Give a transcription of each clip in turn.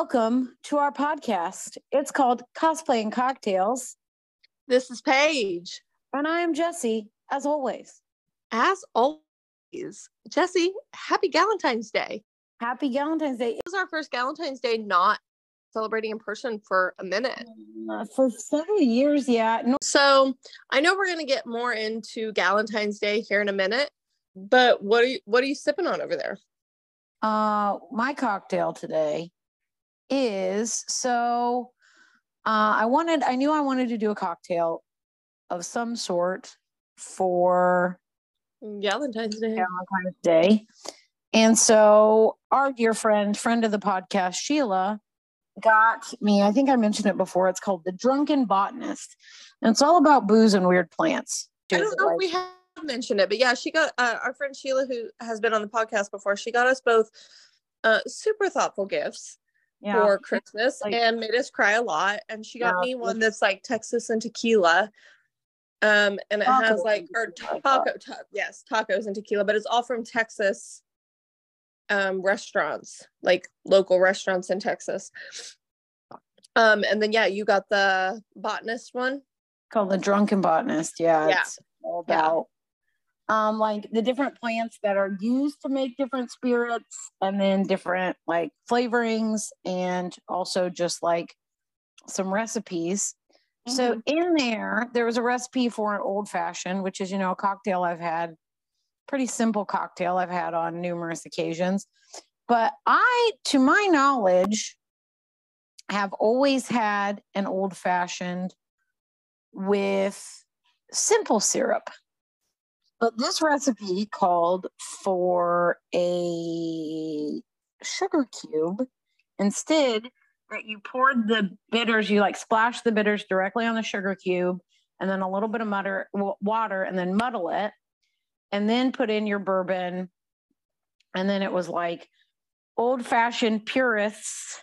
welcome to our podcast. It's called Cosplay and Cocktails, This is Paige. and I am Jesse, as always. As always, Jesse, happy Valentine's Day. Happy Valentine's Day. This is our first Valentine's Day not celebrating in person for a minute. Uh, for several years, yeah. No, So I know we're gonna get more into Valentine's Day here in a minute, but what are you what are you sipping on over there? uh, my cocktail today is so uh, I wanted, I knew I wanted to do a cocktail of some sort for Valentine's Day. Valentine's Day. And so our dear friend, friend of the podcast, Sheila, got me, I think I mentioned it before. It's called The Drunken Botanist. And it's all about booze and weird plants. I don't know Like- if we have mentioned it, but yeah, she got uh, our friend Sheila, who has been on the podcast before. She got us both uh, super thoughtful gifts yeah. for Christmas Like- and made us cry a lot. And she got Yeah. me one that's like Texas and tequila. Um, and it has like or tequila, I thought. taco, ta- yes, tacos and tequila, but it's all from Texas um restaurants, like local restaurants in Texas. Um, and then yeah, you got the botanist one. called The Drunken Botanist. Yeah. Yeah. It's all about um like the different plants that are used to make different spirits and then different like flavorings and also just like some recipes. So Mm-hmm. in there, there was a recipe for an old fashioned, which is, you know, a cocktail I've had, pretty simple cocktail I've had on numerous occasions. But I, to my knowledge, have always had an old fashioned with simple syrup. But this recipe called for a sugar cube instead that you poured the bitters, you like splash the bitters directly on the sugar cube and then a little bit of mutter, water and then muddle it and then put in your bourbon. And then it was like old fashioned purists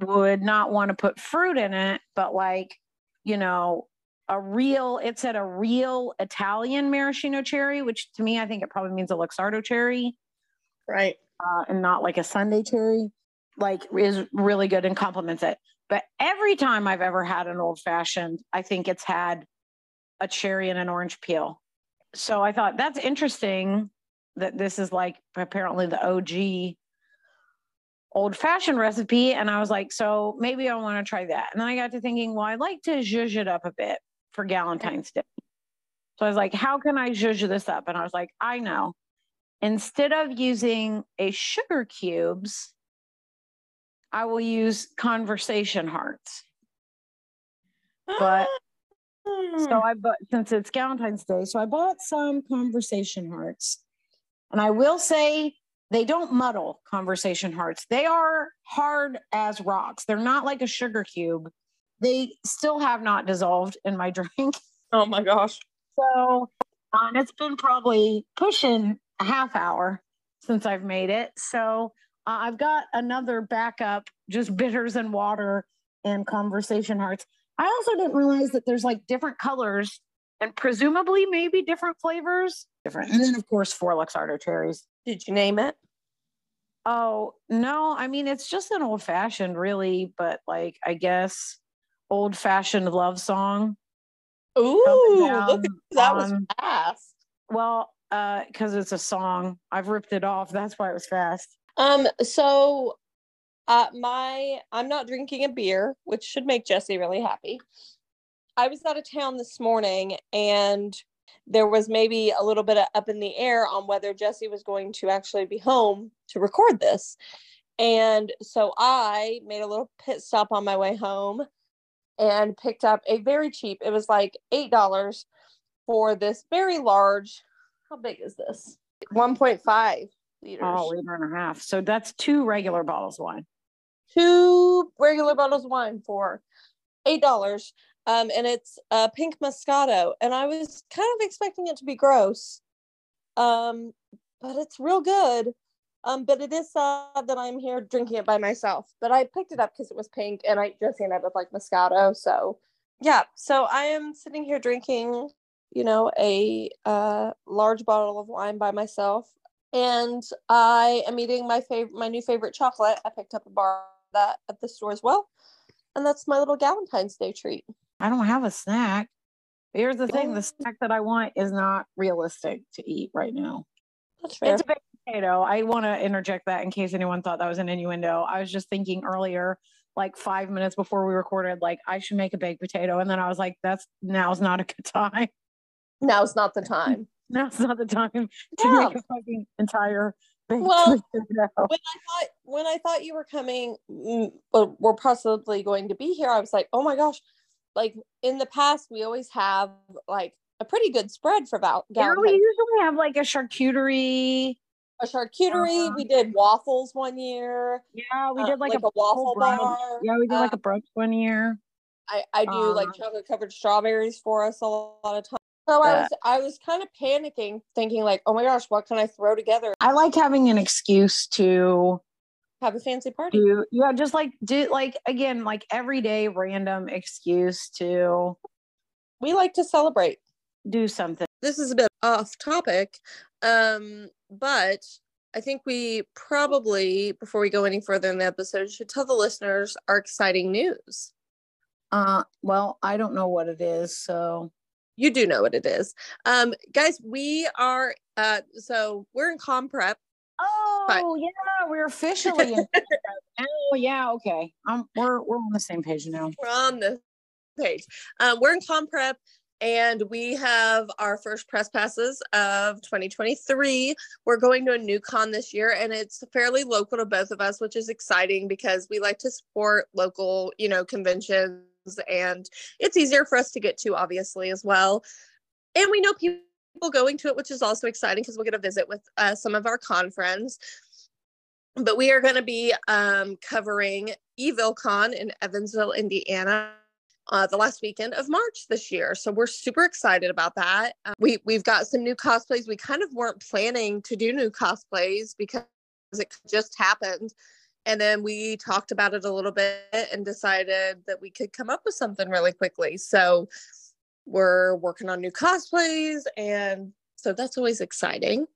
would not want to put fruit in it, but like, you know, a real, it said a real Italian maraschino cherry, which to me, I think it probably means a Luxardo cherry Right. uh, and not like a sundae cherry, like is really good and complements it. But every time I've ever had an old fashioned, I think it's had a cherry and an orange peel. So I thought that's interesting that this is like apparently the OG old fashioned recipe. And I was like, so maybe I want to try that. And then I got to thinking, well, I'd like to zhuzh it up a bit for Valentine's Day. So I was like, how can I zhuzh this up? And I was like, I know instead of using a sugar cubes, I will use conversation hearts. But- ah. So I bought since it's Valentine's Day, so I bought some conversation hearts. And I will say they don't muddle conversation hearts. They are hard as rocks. They're not like a sugar cube. They still have not dissolved in my drink. oh my gosh. So, uh, and it's been probably pushing a half hour since I've made it. So, uh, I've got another backup, just bitters and water and conversation hearts. I also didn't realize that there's like different colors and presumably maybe different flavors. Different. And then, of course, four Luxardo cherries. Did you name it? Oh, no. I mean, it's just an old fashioned, really, but like, I guess old fashioned love song. Ooh, look at that was fast. Well, uh, because it's a song. I've ripped it off. That's why it was fast. Um, so uh my I'm not drinking a beer, which should make Jesse really happy. I was out of town this morning and there was maybe a little bit of up in the air on whether Jesse was going to actually be home to record this. And so I made a little pit stop on my way home and picked up a very cheap, it was like $8 for this very large. How big is this? 1.5 liters. Oh, liter and a half. So that's two regular bottles of wine. two regular bottles of wine for eight dollars um and it's a pink moscato and i was kind of expecting it to be gross um but it's real good um but it is sad that i'm here drinking it by myself but i picked it up because it was pink and i just i both like moscato so yeah so i am sitting here drinking you know a uh large bottle of wine by myself and i am eating my favorite my new favorite chocolate i picked up a bar that at the store as well. And that's my little Valentine's Day treat. I don't have a snack. Here's the thing: the snack that I want is not realistic to eat right now. That's fair. It's a baked potato. I want to interject that in case anyone thought that was an innuendo. I was just thinking earlier, like five minutes before we recorded, like I should make a baked potato, and then I was like, "That's now's not a good time. Now's not the time. Now's not the time to Yeah. make a fucking entire baked Well, potato." when I thought when I thought you were coming, mm, or were possibly going to be here, I was like, oh my gosh! Like in the past, we always have like a pretty good spread for Val- Yeah, we usually have like a charcuterie. A charcuterie. Uh-huh. we did waffles one year. Yeah, we uh, did like, like a, a waffle brunch. bar. Yeah, we did like Uh, a brunch one year. I, I do like Uh, chocolate covered strawberries for us a lot of times. So I was I was kind of panicking, thinking like, oh my gosh, what can I throw together? I like having an excuse to Have a fancy party. do yeah, just like do like again, like everyday random excuse to We like to celebrate. do something. This is a bit off topic, um, but I think we probably, before we go any further in the episode, should tell the listeners our exciting news. Uh well, I don't know what it is, so You do know what it is, um, guys. We are uh, so we're in con prep. Oh yeah, we're officially in Oh yeah, okay. Um we're we're on the same page now. we're on the page. Um, we're in con prep and we have our first press passes of 2023. We're going to a new con this year and it's fairly local to both of us, which is exciting because we like to support local, you know, conventions and it's easier for us to get to, obviously, as well. And we know people going to it, which is also exciting because we'll get a visit with uh, some of our con friends. But we are going to be um, covering EvilCon in Evansville, Indiana, uh, the last weekend of March this year. So we're super excited about that. Uh, we we've got some new cosplays. We kind of weren't planning to do new cosplays because it just happened. And then we talked about it a little bit and decided that we could come up with something really quickly. So we're working on new cosplays and so that's always exciting.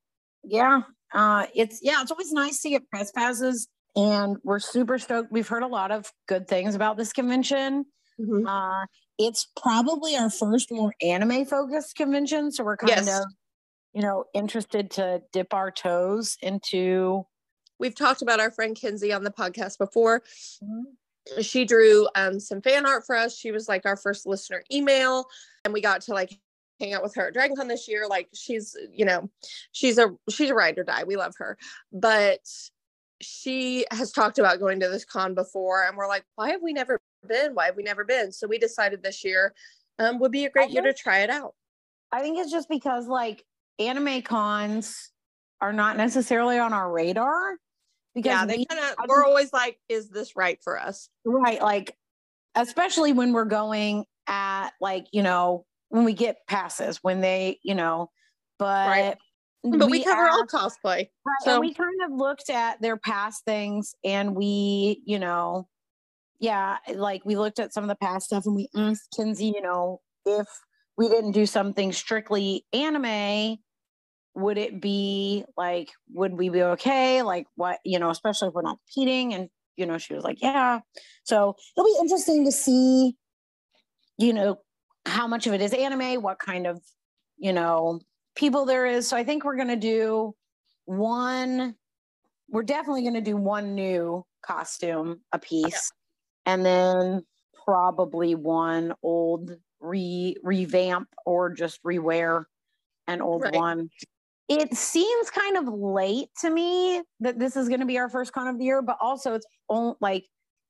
Yeah. Uh it's yeah, it's always nice to get press passes and we're super stoked. We've heard a lot of good things about this convention. Uh, it's probably our first more anime focused convention, so we're kind Yes. of, you know, interested to dip our toes into. We've talked about our friend Kinsey on the podcast before. she drew um, some fan art for us. She was like our first listener email, and we got to like hang out with her at DragonCon this year. Like she's, you know, she's a she's a ride or die. We love her, but she has talked about going to this con before, and we're like, why have we never been? Why have we never been? So we decided this year um, would be a great year to try it out. I think it's just because like anime cons are not necessarily on our radar because Yeah, they we- kind of we're always like, is this right for us? right like especially when we're going at like you know when we get passes when they you know but Right. But we, cover all cosplay. Right, So- and we kind of looked at their past things and we, you know, yeah, like we looked at some of the past stuff and we asked Kinsey, you know, if we didn't do something strictly anime, would it be like, would we be okay? Like, what, you know, especially if we're not competing. And, you know, she was like, yeah. So it'll be interesting to see, you know, how much of it is anime, what kind of, you know, people there is. So I think we're going to do one, we're definitely going to do one new costume a piece. And then probably one old re revamp or just rewear an old Right. one. It seems kind of late to me that this is going to be our first con of the year, but also it's only like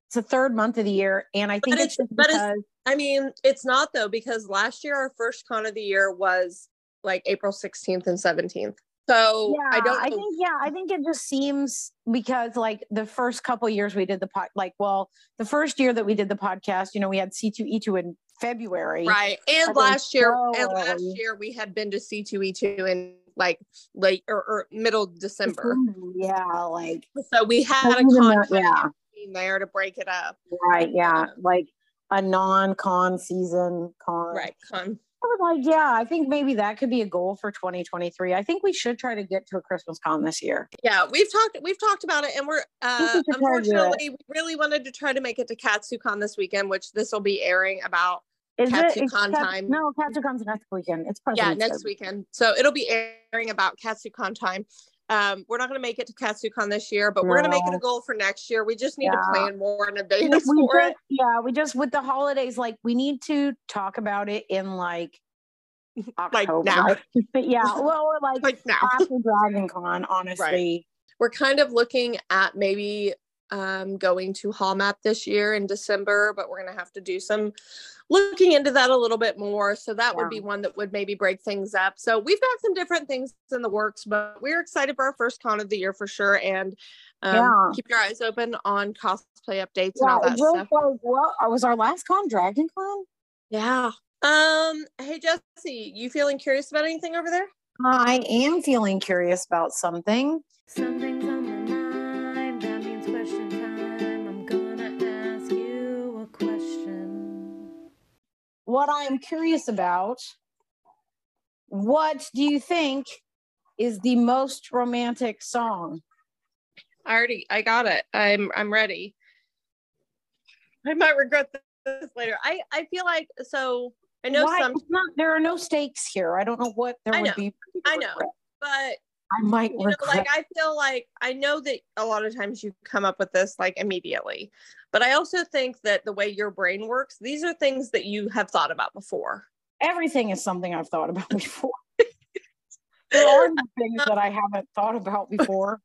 it's the third month of the year, and I think But it's, it's- but it's- I mean, it's not though, because last year our first con of the year was like April 16th and 17th. So yeah, I don't I think yeah, I think it just seems because like the first couple years we did the pod, like well, the first year that we did the podcast, you know, we had C two E two in February, right. And last year, so and last year we had been to C2E2 in like late or, or middle December. Yeah, like So we had a Even con yeah. there to break it up. right, yeah, uh-huh. like a non-con season con, Right. Con. I was like, yeah, I think maybe that could be a goal for 2023. I think we should try to get to a Christmas con this year. Yeah, we've talked we've talked about it, and we're uh, we should try to do it. unfortunately we really wanted to try to make it to KatsuCon this weekend, which this will be airing about. Is KatsuCon Kat- time. No, KatsuCon's next weekend. It's Yeah, next Day. weekend. So it'll be airing about KatsuCon time. Um, we're not going to make it to KatsuCon this year, but we're going to make it a goal for next year. We just need Yeah. to plan more in advance we for just- it. yeah, we just with the holidays, like we need to talk about it in like Like October. now. yeah, well, or like Like now. after Dragon Con, honestly. we're kind of looking at maybe um, going to HolMat this year in December, but we're going to have to do some looking into that a little bit more. So that would be one that would maybe break things up. So we've got some different things in the works, but we're excited for our first con of the year for sure. And um, Yeah. keep your eyes open on cosplay updates and all that stuff. like what was our last con Dragon Con? Yeah. Um. Hey Jesse, you feeling curious about anything over there? I am feeling curious about something. Something's What I am curious about, what do you think is the most romantic song? I already I got it. I'm I'm ready. I might regret this later. I I feel like so I know Why- some not- there are no stakes here. I don't know what there I would know, be. I know. but I might you know like I feel like I know that a lot of times you come up with this like immediately. But I also think that the way your brain works, these are things that you have thought about before. Everything is something I've thought about before. there are things that I haven't thought about before.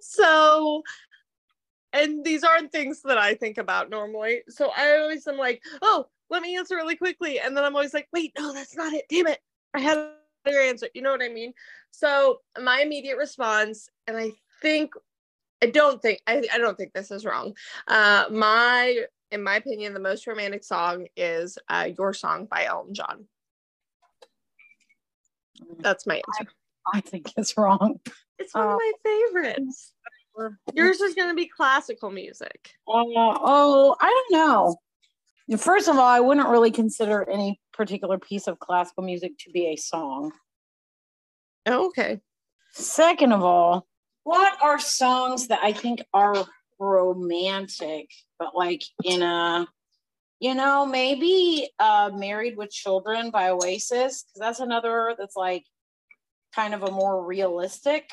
so and these aren't things that I think about normally. So I always am like, oh, let me answer really quickly. And then I'm always like, wait, no, that's not it. Damn it. I had another answer. You know what I mean? So my immediate response, and I think I don't think I, I don't think this is wrong. Uh my in my opinion, the most romantic song is uh Your Song by Elton John. That's my answer. I think it's wrong. It's one of Uh, my favorites. Yours is gonna be classical music. Uh, oh, I don't know. First of all, I wouldn't really consider any particular piece of classical music to be a song. Oh, okay. Second of all, what are songs that I think are romantic, but like in a, you know, maybe uh, Married with Children by Oasis, because that's another that's like kind of a more realistic,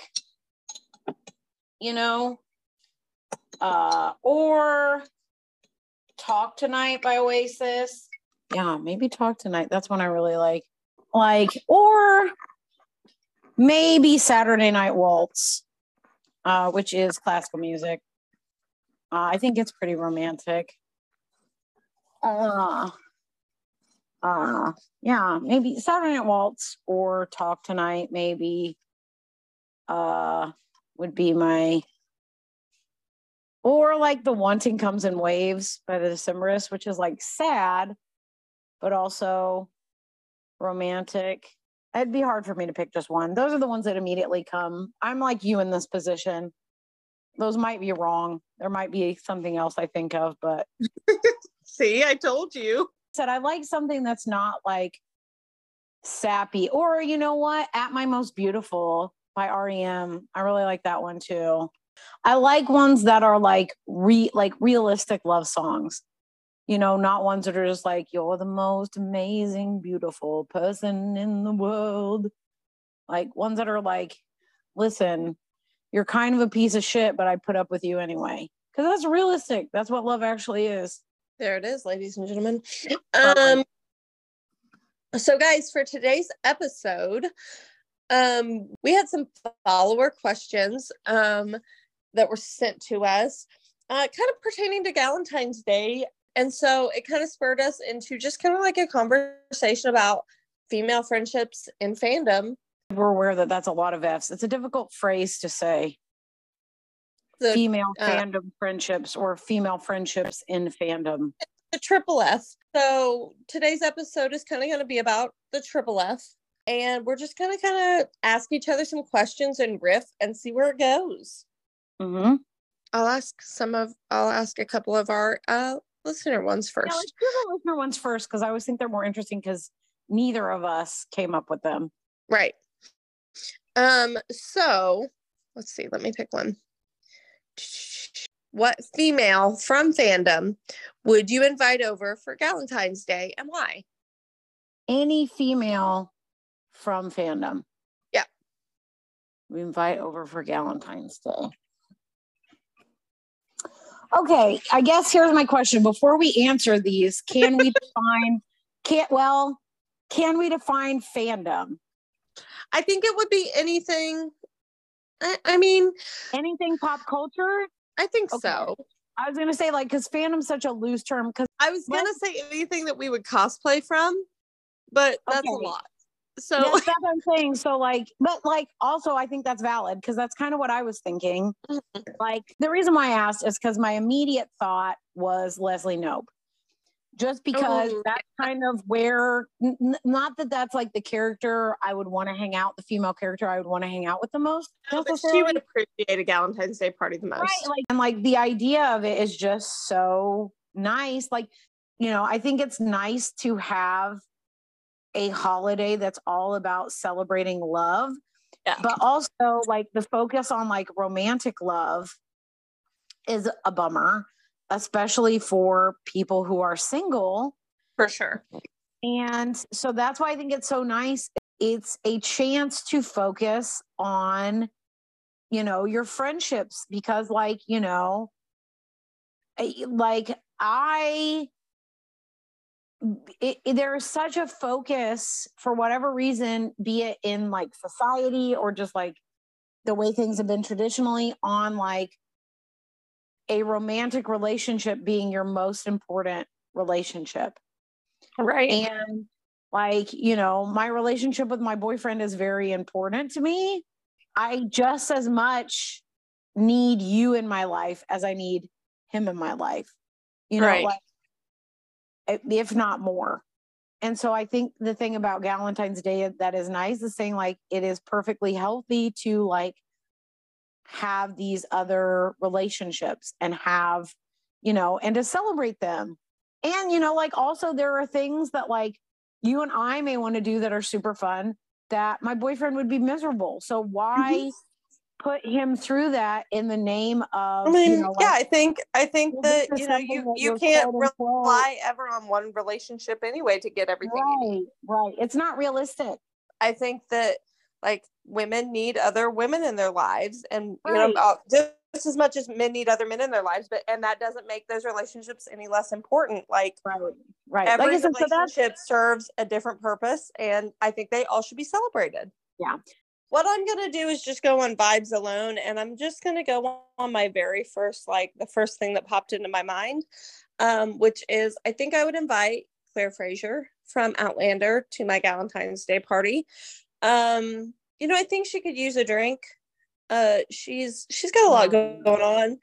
you know, uh, or Talk Tonight by Oasis. Yeah, maybe Talk Tonight. That's one I really like. Like, or maybe Saturday Night Waltz, uh, which is classical music. Uh, I think it's pretty romantic. Uh, uh, yeah, maybe Saturday Night Waltz or Talk Tonight, maybe uh, would be my. Or like the Wanting Comes in Waves by the Decemberists, which is like sad, but also romantic. It'd be hard for me to pick just one. Those are the ones that immediately come. I'm like you in this position. Those might be wrong. There might be something else I think of, but See, I told you. said I like something that's not like sappy. Or you know what? At My Most Beautiful by REM. I really like that one too. I like ones that are like re like realistic love songs. You know, not ones that are just like, you're the most amazing, beautiful person in the world. Like ones that are like, listen, you're kind of a piece of shit, but I put up with you anyway. Because that's realistic. That's what love actually is. There it is, ladies and gentlemen. Um, so guys, for today's episode, um, we had some follower questions um that were sent to us, uh, kind of pertaining to Valentine's Day. And so it kind of spurred us into just kind of like a conversation about female friendships in fandom. we're aware that that's a lot of F's. It's a difficult phrase to say. The female uh, fandom friendships or female friendships in fandom. the triple F. So today's episode is kind of going to be about the triple F. And we're just going to kind of ask each other some questions and riff and see where it goes. Mm-hmm. I'll ask some of, I'll ask a couple of our uh, listener ones first. Yeah, let's do the listener ones first because I always think they're more interesting because neither of us came up with them. Right. Um, so let's see, let me pick one. What female from fandom would you invite over for Valentine's Day and why? Any female from fandom. Yeah. We invite over for Valentine's Day. Okay, I guess here's my question. Before we answer these, can we define can't well, can we define fandom? I think it would be anything. I, I mean, Anything pop culture? I think Okay. so. I was gonna say like because fandom's such a loose term because I was gonna say anything that we would cosplay from, but that's a lot. So that's what I'm saying. So like, but like also I think that's valid because that's kind of what I was thinking. Mhm. Like the reason why I asked is because my immediate thought was Leslie Knope. Just because Oh, that's kind of where, n- not that that's like the character I would want to hang out, the female character I would want to hang out with the most. No, she would appreciate a Valentine's Day party the most. right like and like the idea of it is just so nice like you know i think it's nice to have a holiday that's all about celebrating love Yeah. but also like the focus on like romantic love is a bummer especially for people who are single For sure. and so that's why I think it's so nice. It's a chance to focus on, you know, your friendships because, like, you know, like I, it, it- there is such a focus for whatever reason, be it in like society or just like the way things have been traditionally on like a romantic relationship being your most important relationship. Right. And like, you know, my relationship with my boyfriend is very important to me. I just as much need you in my life as I need him in my life. You know, Right. like if- not more. And so I think the thing about Valentine's Day that is nice is saying like it is perfectly healthy to like have these other relationships and have, you know, and to celebrate them. And, you know, like also there are things that like you and I may want to do that are super fun that my boyfriend would be miserable. So why mm-hmm. Put him through that in the name of, I mean, you know, yeah, like, I think I think that you know you you can't rely ever on one relationship anyway to get everything right, right. It's not realistic. I think that like women need other women in their lives, and you know uh, just as much as men need other men in their lives, but and that doesn't make those relationships any less important. Like Right, right. every like I said, so relationship serves a different purpose, and I think they all should be celebrated. Yeah. What I'm gonna do is just go on vibes alone, and I'm just gonna go on my very first, like the first thing that popped into my mind, um, which is I think I would invite Claire Fraser from Outlander to my Valentine's Day party. Um, you know, I think she could use a drink. Uh, she's she's got a lot going on,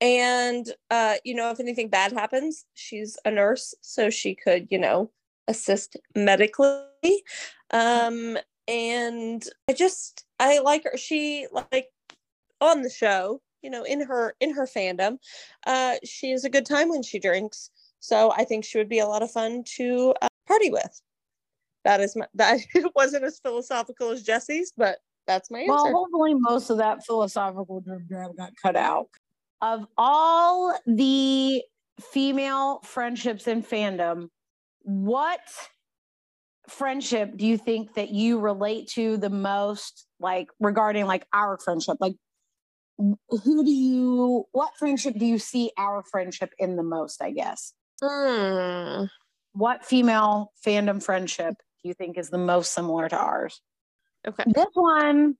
and uh, you know, if anything bad happens, she's a nurse, so she could, you know, assist medically. Um, and I just I like her. She like on the show, you know, in her in her fandom, uh, she has a good time when she drinks. So I think she would be a lot of fun to uh, party with. That is my that wasn't as philosophical as Jesse's, but that's my answer. Well, hopefully, most of that philosophical drib drab got cut out. Of all the female friendships in fandom, what friendship do you think that you relate to the most, like regarding like our friendship? Like, who do you, what friendship do you see our friendship in the most? I guess. Hmm. What female fandom friendship do you think is the most similar to ours? Okay. This one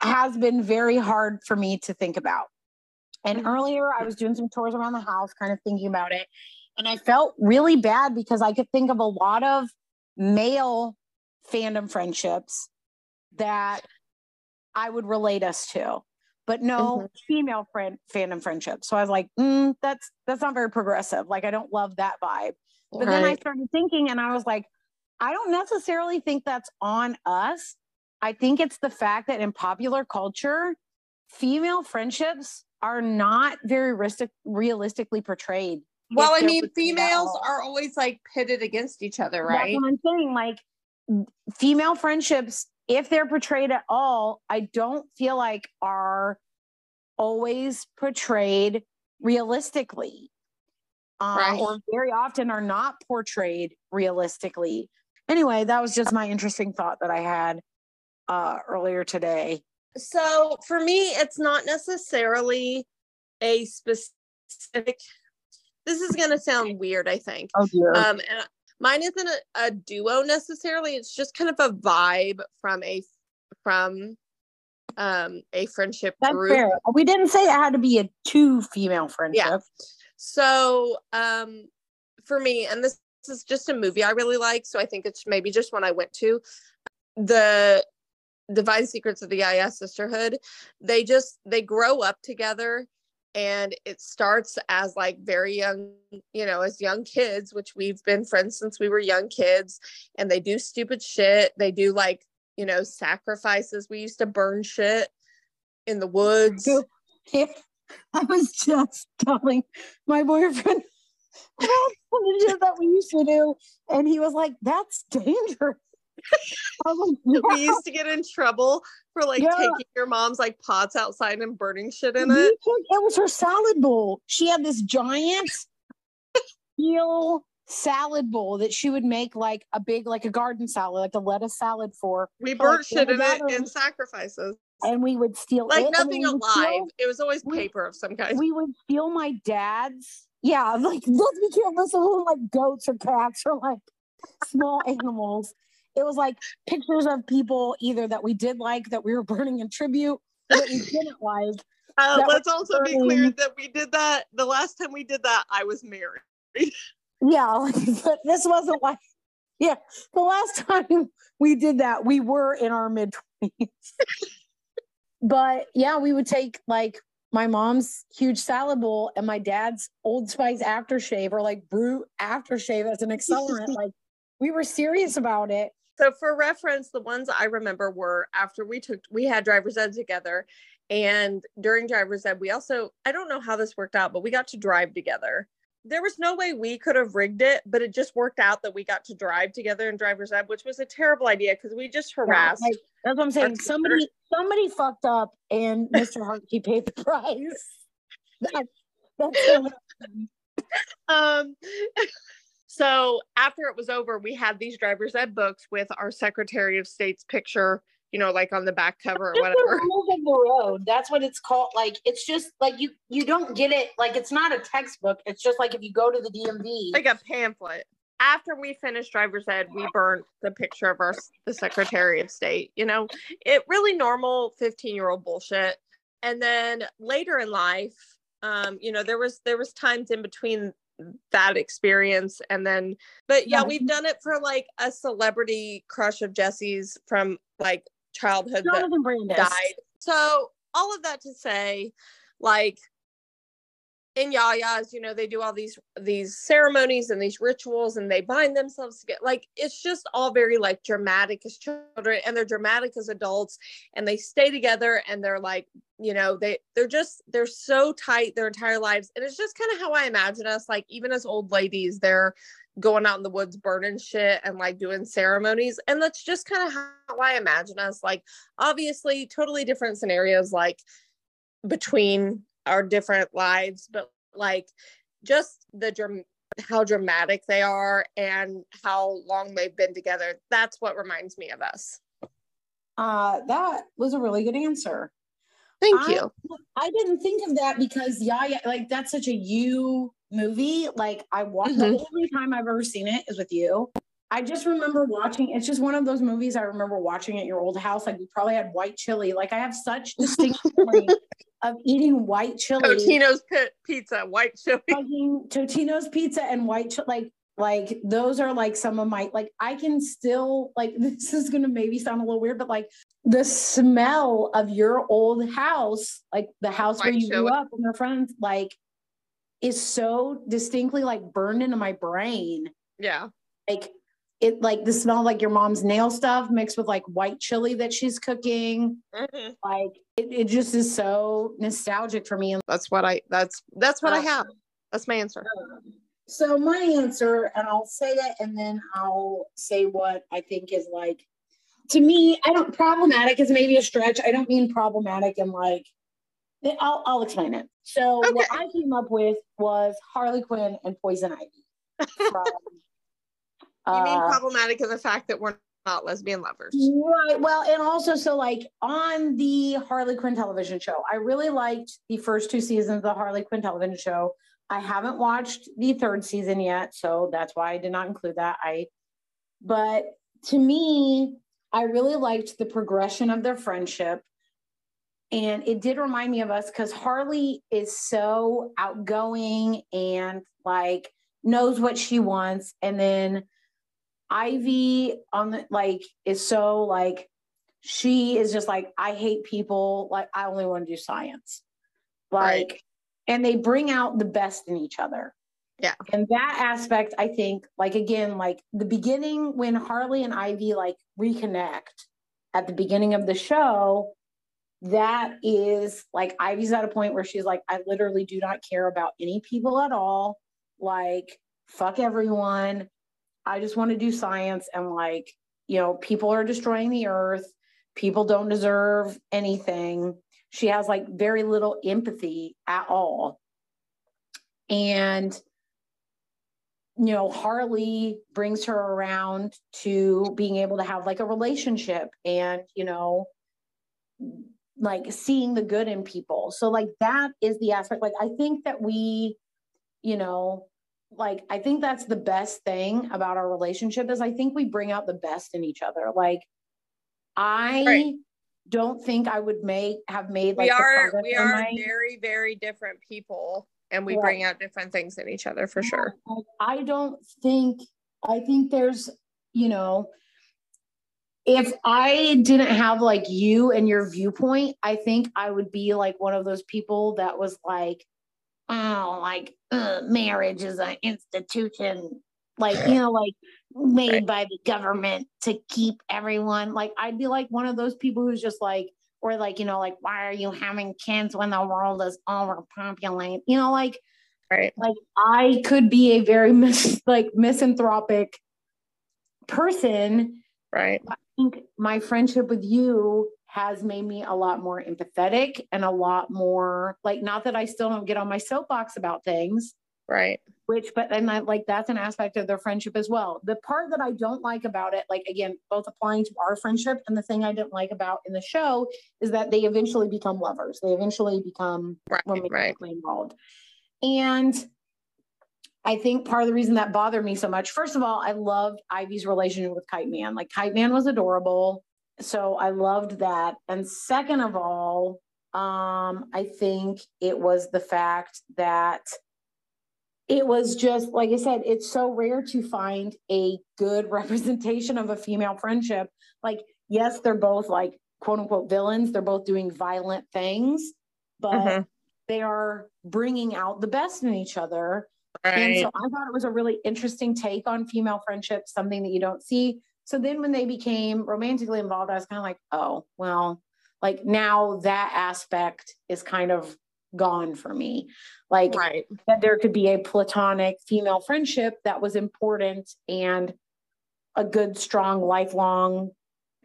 has been very hard for me to think about. And Mhm. earlier, I was doing some tours around the house, kind of thinking about it. And I felt really bad because I could think of a lot of male fandom friendships that I would relate us to, but no Mhm. female friend fandom friendships. So I was like, mm, that's that's not very progressive. Like I don't love that vibe. But then I started thinking, and I was like, I don't necessarily think that's on us. I think it's the fact that in popular culture, female friendships are not very realistic, realistically portrayed Well, I mean, females all. are always like pitted against each other, That's right? what I'm saying. Like female friendships, if they're portrayed at all, I don't feel like are always portrayed realistically. Uh, Right. Or very often are not portrayed realistically. Anyway, that was just my interesting thought that I had uh, earlier today. So for me, it's not necessarily a specific. This is going to sound weird, I think. Oh dear. Um, and mine isn't a, a duo necessarily. It's just kind of a vibe from a from um a friendship That's group. fair. We didn't say it had to be a two female friendship. Yeah. So um for me, and this, this is just a movie I really like, so I think it's maybe just one I went to. The Divine Secrets of the Ya-Ya Sisterhood, they just they grow up together and it starts as like very young, you know, as young kids, which we've been friends since we were young kids, and they do stupid shit. They do like, you know, sacrifices. We used to burn shit in the woods. I was just telling my boyfriend that we used to do, and he was like, "That's dangerous." We used to get in trouble for like Yeah. taking your mom's like pots outside and burning shit in We it. took- it was her salad bowl. She had this giant steel salad bowl that she would make like a big, like a garden salad, like a lettuce salad for, We burnt shit in it in sacrifices. and we would steal Like nothing alive. steal- It was always we- paper of some kind. we would steal my dad's. Yeah, like let's be careful. This like goats or cats or like small animals. It was like pictures of people either that we did like that we were burning in tribute that we didn't like. Uh, let's also be clear that we did that. The last time we did that, I was married. Yeah, like but this wasn't like yeah. The last time we did that, we were in our mid twenties. but yeah, we would take like my mom's huge salad bowl and my dad's Old Spice aftershave or like Brut aftershave as an accelerant. like we were serious about it. So for reference, the ones I remember were after we took we had driver's ed together. And during driver's ed, we also I don't know how this worked out, but we got to drive together. There was no way we could have rigged it, but it just worked out that we got to drive together in driver's ed, which was a terrible idea because we just Yeah, harassed. like, that's what I'm saying. Somebody somebody fucked up and Mr. Harkey paid the price. That, that's what happened. um so after it was over we had these driver's ed books with our secretary of state's picture you know like on the back cover or the whatever rules the road. That's what it's called. Like it's just like you you don't get it. Like it's not a textbook. It's just like if you go to the DMV. like a pamphlet after we finished driver's ed we burnt the picture of our the secretary of state you know it really normal 15 year old bullshit and then later in life um you know there was there was times in between that experience and then but yeah we've done it for like a celebrity crush of jesse's from like childhood that Jonathan Brandis. died. So all of that to say, like in Yaya's, you know, they do all these these ceremonies and these rituals and they bind themselves together. Like it's just all very like dramatic as children and they're dramatic as adults and they stay together and they're like, you know, they they're just they're so tight their entire lives. And it's just kind of how I imagine us, like even as old ladies, they're going out in the woods burning shit and like doing ceremonies. And that's just kind of how I imagine us. Like obviously totally different scenarios like between our different lives but like just the dram- how dramatic they are and how long they've been together that's what reminds me of us Uh, that was a really good answer. thank I- you I didn't think of that because Yaya, like that's such a you movie. Like I watched Mhm. the only time I've ever seen it is with you. I just remember watching. It's just one of those movies I remember watching at your old house. Like we probably had white chili. Like I have such distinct memory of eating white chili, Totino's pi- pizza white chili Totino's pizza and white chili. Like like those are like some of my like I can still like this is gonna maybe sound a little weird, but like the smell of your old house, like the house where White you grew up and your friends, like is so distinctly like burned into my brain. yeah Like it like the smell like your mom's nail stuff mixed with like white chili that she's cooking. Mhm. Like it, it just is so nostalgic for me. And that's what i that's that's what i Uh, have that's my answer So my answer, and I'll say it and then I'll say what I think is like to me, I don't problematic is maybe a stretch. I don't mean problematic and like I'll I'll explain it. So Okay. what I came up with was Harley Quinn and Poison Ivy. From, You mean uh, problematic in the fact that we're not lesbian lovers? Right. Well, and also, so like on the Harley Quinn television show, I really liked the first two seasons of the Harley Quinn television show. I haven't watched the third season yet, so that's why I did not include that. I, but to me, I really liked the progression of their friendship. And it did remind me of us because Harley is so outgoing and like knows what she wants. And then Ivy on the like is so like she is just like I hate people like I only want to do science. Like Right. and they bring out the best in each other. Yeah. And that aspect I think like again like the beginning when Harley and Ivy like reconnect at the beginning of the show that is like Ivy's at a point where she's like I literally do not care about any people at all like fuck everyone I just want to do science and like, you know, people are destroying the earth. People don't deserve anything. She has like very little empathy at all. And, you know, Harley brings her around to being able to have like a relationship and, you know, like seeing the good in people. So, like, that is the aspect. Like, I think that we, you know, like I think that's the best thing about our relationship is I think we bring out the best in each other. Like I Right. don't think I would make have made like we are we are my- very very different people and we Right. bring out different things in each other for sure Like, I don't think I think there's, you know, if I didn't have like you and your viewpoint, I think I would be like one of those people that was like, oh, like uh, marriage is an institution, like you know, like made Right. by the government to keep everyone. Like I'd be like one of those people who's just like, or like you know, like why are you having kids when the world is overpopulated? You know, like right like I could be a very mis- like misanthropic person. right I think my friendship with you has made me a lot more empathetic and a lot more like not that I still don't get on my soapbox about things, right which but then I, like that's an aspect of their friendship as well. The part that I don't like about it, like again, both applying to our friendship and the thing I didn't like about in the show is that they eventually become lovers. They eventually become right right romantically involved. And I think part of the reason that bothered me so much, first of all, I loved Ivy's relationship with Kite Man. Like Kite Man was adorable. So I loved that. And second of all, um, I think it was the fact that it was just like I said, it's so rare to find a good representation of a female friendship. Like, yes, they're both like quote unquote villains, they're both doing violent things, but Mhm. they are bringing out the best in each other. And so I thought it was a really interesting take on female friendship, something that you don't see. So then when they became romantically involved, I was kind of like, oh, well, like now that aspect is kind of gone for me. Like right that there could be a platonic female friendship that was important and a good, strong, lifelong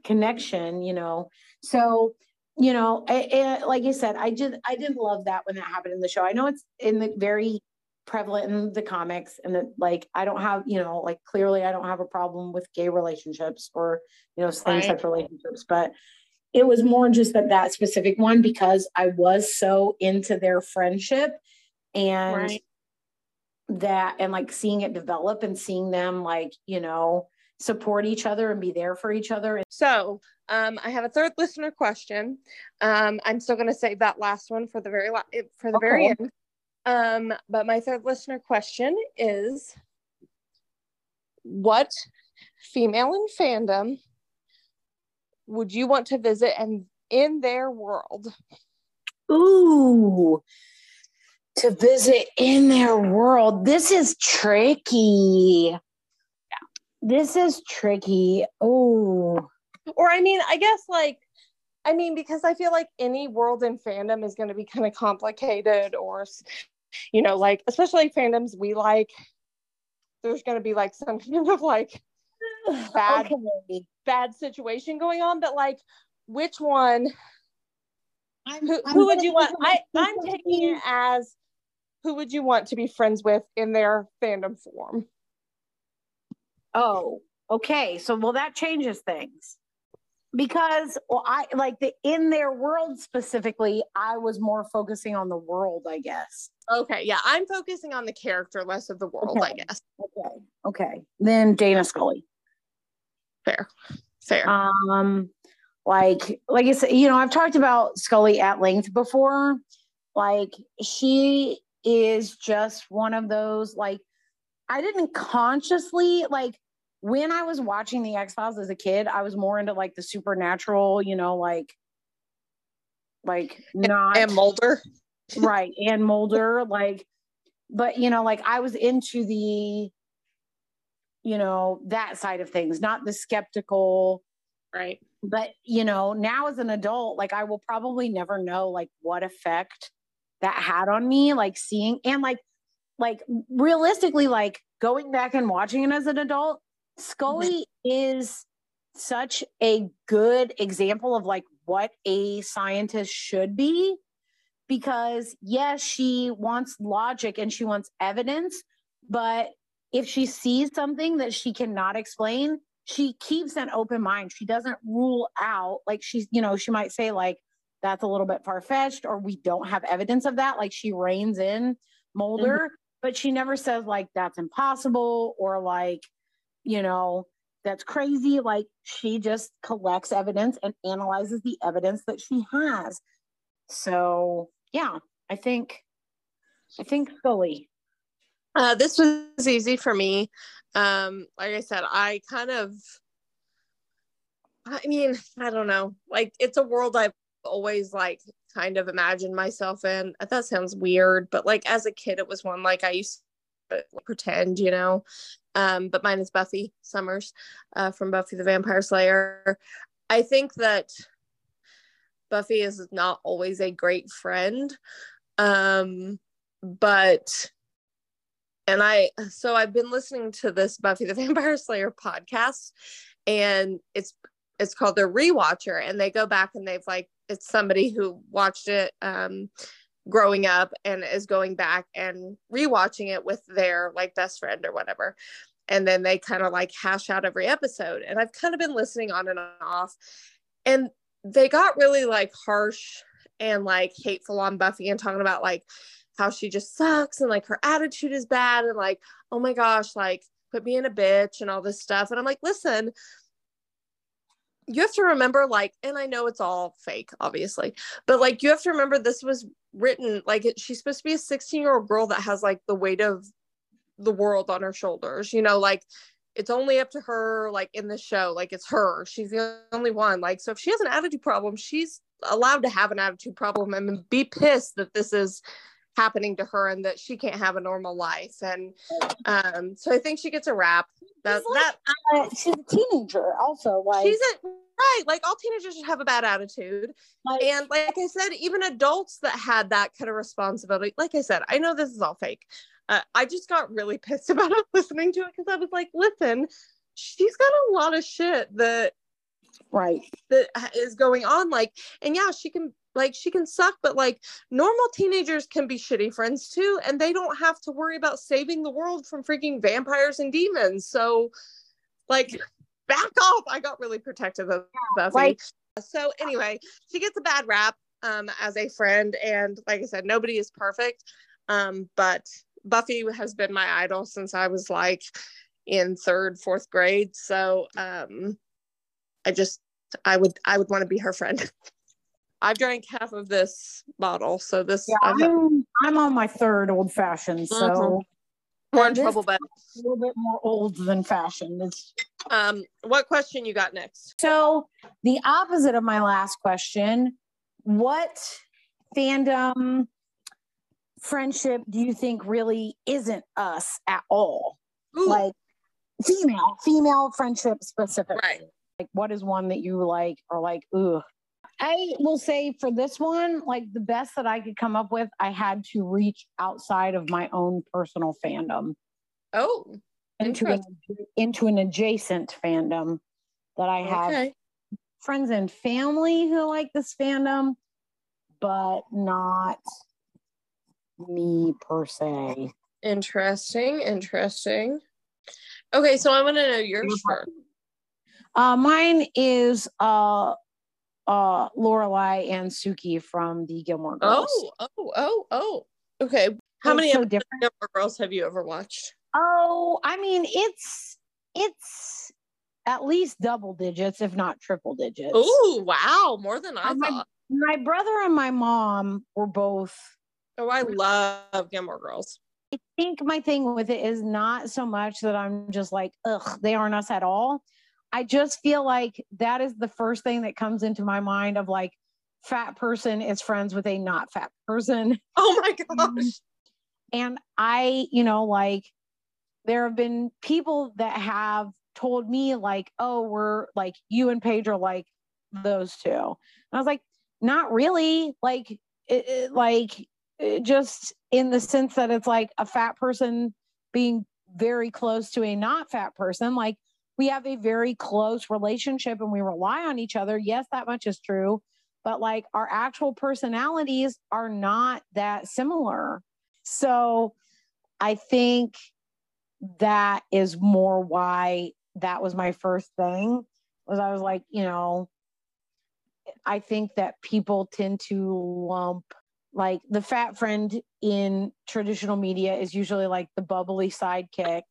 connection, you know. So, you know, I, I- like I said, I just I didn't love that when that happened in the show. I know it's in the very prevalent in the comics and that like I don't have, you know, like clearly I don't have a problem with gay relationships or, you know, same-sex relationships, but it was more just that that specific one because I was so into their friendship and Right. that and like seeing it develop and seeing them like, you know, support each other and be there for each other. so um, I have a third listener question. Um, I'm still going to save that last one for the very la- eh, for the very end. Um, but my third listener question is, what female in fandom would you want to visit and in their world? Ooh, to visit in their world. This is tricky. Yeah. This is tricky. Oh, Or I mean, I guess like I mean, because I feel like any world in fandom is going to be kind of complicated, or, you know, like especially fandoms we like, there's going to be like some kind of like bad Okay. bad situation going on, but like which one I'm- who, I'm who would you want? I, I'm taking it as who would you want to be friends with in their fandom form? Oh, okay. So well, that changes things because well, I like the in their world specifically. I was more focusing on the world, I guess. Okay, yeah, I'm focusing on the character, less of the world, I guess. Okay. Okay. Then Dana Scully. Fair, fair. Um, like like I said, you know, I've talked about Scully at length before. Like she is just one of those like I didn't consciously like when I was watching the X Files as a kid, I was more into like the supernatural, you know, like like not and Mulder. right and Mulder, like, but you know, like I was into the, you know, that side of things, not the skeptical, Right. but you know now as an adult like i will probably never know like what effect that had on me like seeing and like like realistically like going back and watching it as an adult scully is such a good example of like what a scientist should be because yes she wants logic and she wants evidence but if she sees something that she cannot explain she keeps an open mind. She doesn't rule out, like she's, you know, she might say, like, that's a little bit far fetched, or we don't have evidence of that. Like she reins in Mulder, mm-hmm. but she never says, like, that's impossible, or like, you know, that's crazy. Like she just collects evidence and analyzes the evidence that she has. So, yeah, I think, I think Scully. Uh, this was easy for me. Um, like I said, I kind of, I mean, I don't know. Like, it's a world I've always like kind of imagined myself in. That sounds weird, but like as a kid, it was one like I used to pretend, you know. Um, but mine is Buffy Summers uh, from Buffy the Vampire Slayer. I think that Buffy is not always a great friend. Um, but and I so I've been listening to this Buffy the Vampire Slayer podcast and it's it's called the rewatcher and they go back and they've like it's somebody who watched it um growing up and is going back and rewatching it with their like best friend or whatever and then they kind of like hash out every episode and I've kind of been listening on and off and they got really like harsh and like hateful on Buffy and talking about like how she just sucks and like her attitude is bad and like oh my gosh like put me in a bitch and all this stuff and i'm like listen you have to remember like and i know it's all fake obviously but like you have to remember this was written like it, she's supposed to be a 16 year old girl that has like the weight of the world on her shoulders you know like it's only up to her like in the show like it's her she's the only one like so if she has an attitude problem she's allowed to have an attitude problem and be pissed that this is happening to her and that she can't have a normal life and um so i think she gets a rap that, She's like- that Uh, she's a teenager, also. Like, she's a right like all teenagers should have a bad attitude like, and like i said even adults that had that kind of responsibility like i said i know this is all fake uh, i just got really pissed about it listening to it because i was like listen she's got a lot of shit that right. that is going on like and yeah she can like she can suck but like normal teenagers can be shitty friends too and they don't have to worry about saving the world from freaking vampires and demons. So like back off. I got really protective of buffy. like- so anyway she gets a bad rap um as a friend and like i said nobody is perfect um but buffy has been my idol since i was like in third fourth grade so um i just i would i would want to be her friend i've drank half of this bottle so this Yeah, I'm, I'm on my third old fashioned, so Mhm. more in trouble but a little bit more old than fashioned. It's, um what question you got next so the opposite of my last question, what fandom friendship do you think really isn't us at all? Ooh, Like female, female friendship specific. right Like what is one that you like or like, ooh. I will say for this one, like the best that I could come up with, I had to reach outside of my own personal fandom. oh into an, into an adjacent fandom that I have Okay. friends and family who like this fandom, but not me per se. Interesting. Interesting. Okay, so I want to know yours first. Uh, mine is uh, uh, Lorelai and Sookie from the Gilmore Girls. Oh, oh, oh, oh. Okay. How It's many so of different. Gilmore Girls have you ever watched? Oh, I mean, it's it's at least double digits, if not triple digits. Oh, wow, more than I my- thought. My brother and my mom were both. Oh, I love Gilmore Girls. I think my thing with it is not so much that I'm just like, ugh, they aren't us at all. I just feel like that is the first thing that comes into my mind of like, fat person is friends with a not fat person. Oh my um, gosh. And I, you know, like there have been people that have told me, like, oh, we're like, you and Paige are like those two. And I was like, not really. Like, it, it- like, just in the sense that it's like a fat person being very close to a not fat person. Like, we have a very close relationship and we rely on each other. Yes, that much is true. But like, our actual personalities are not that similar. So I think that is more why that was my first thing was I was like, you know, I think that people tend to lump like the fat friend in traditional media is usually like the bubbly sidekick.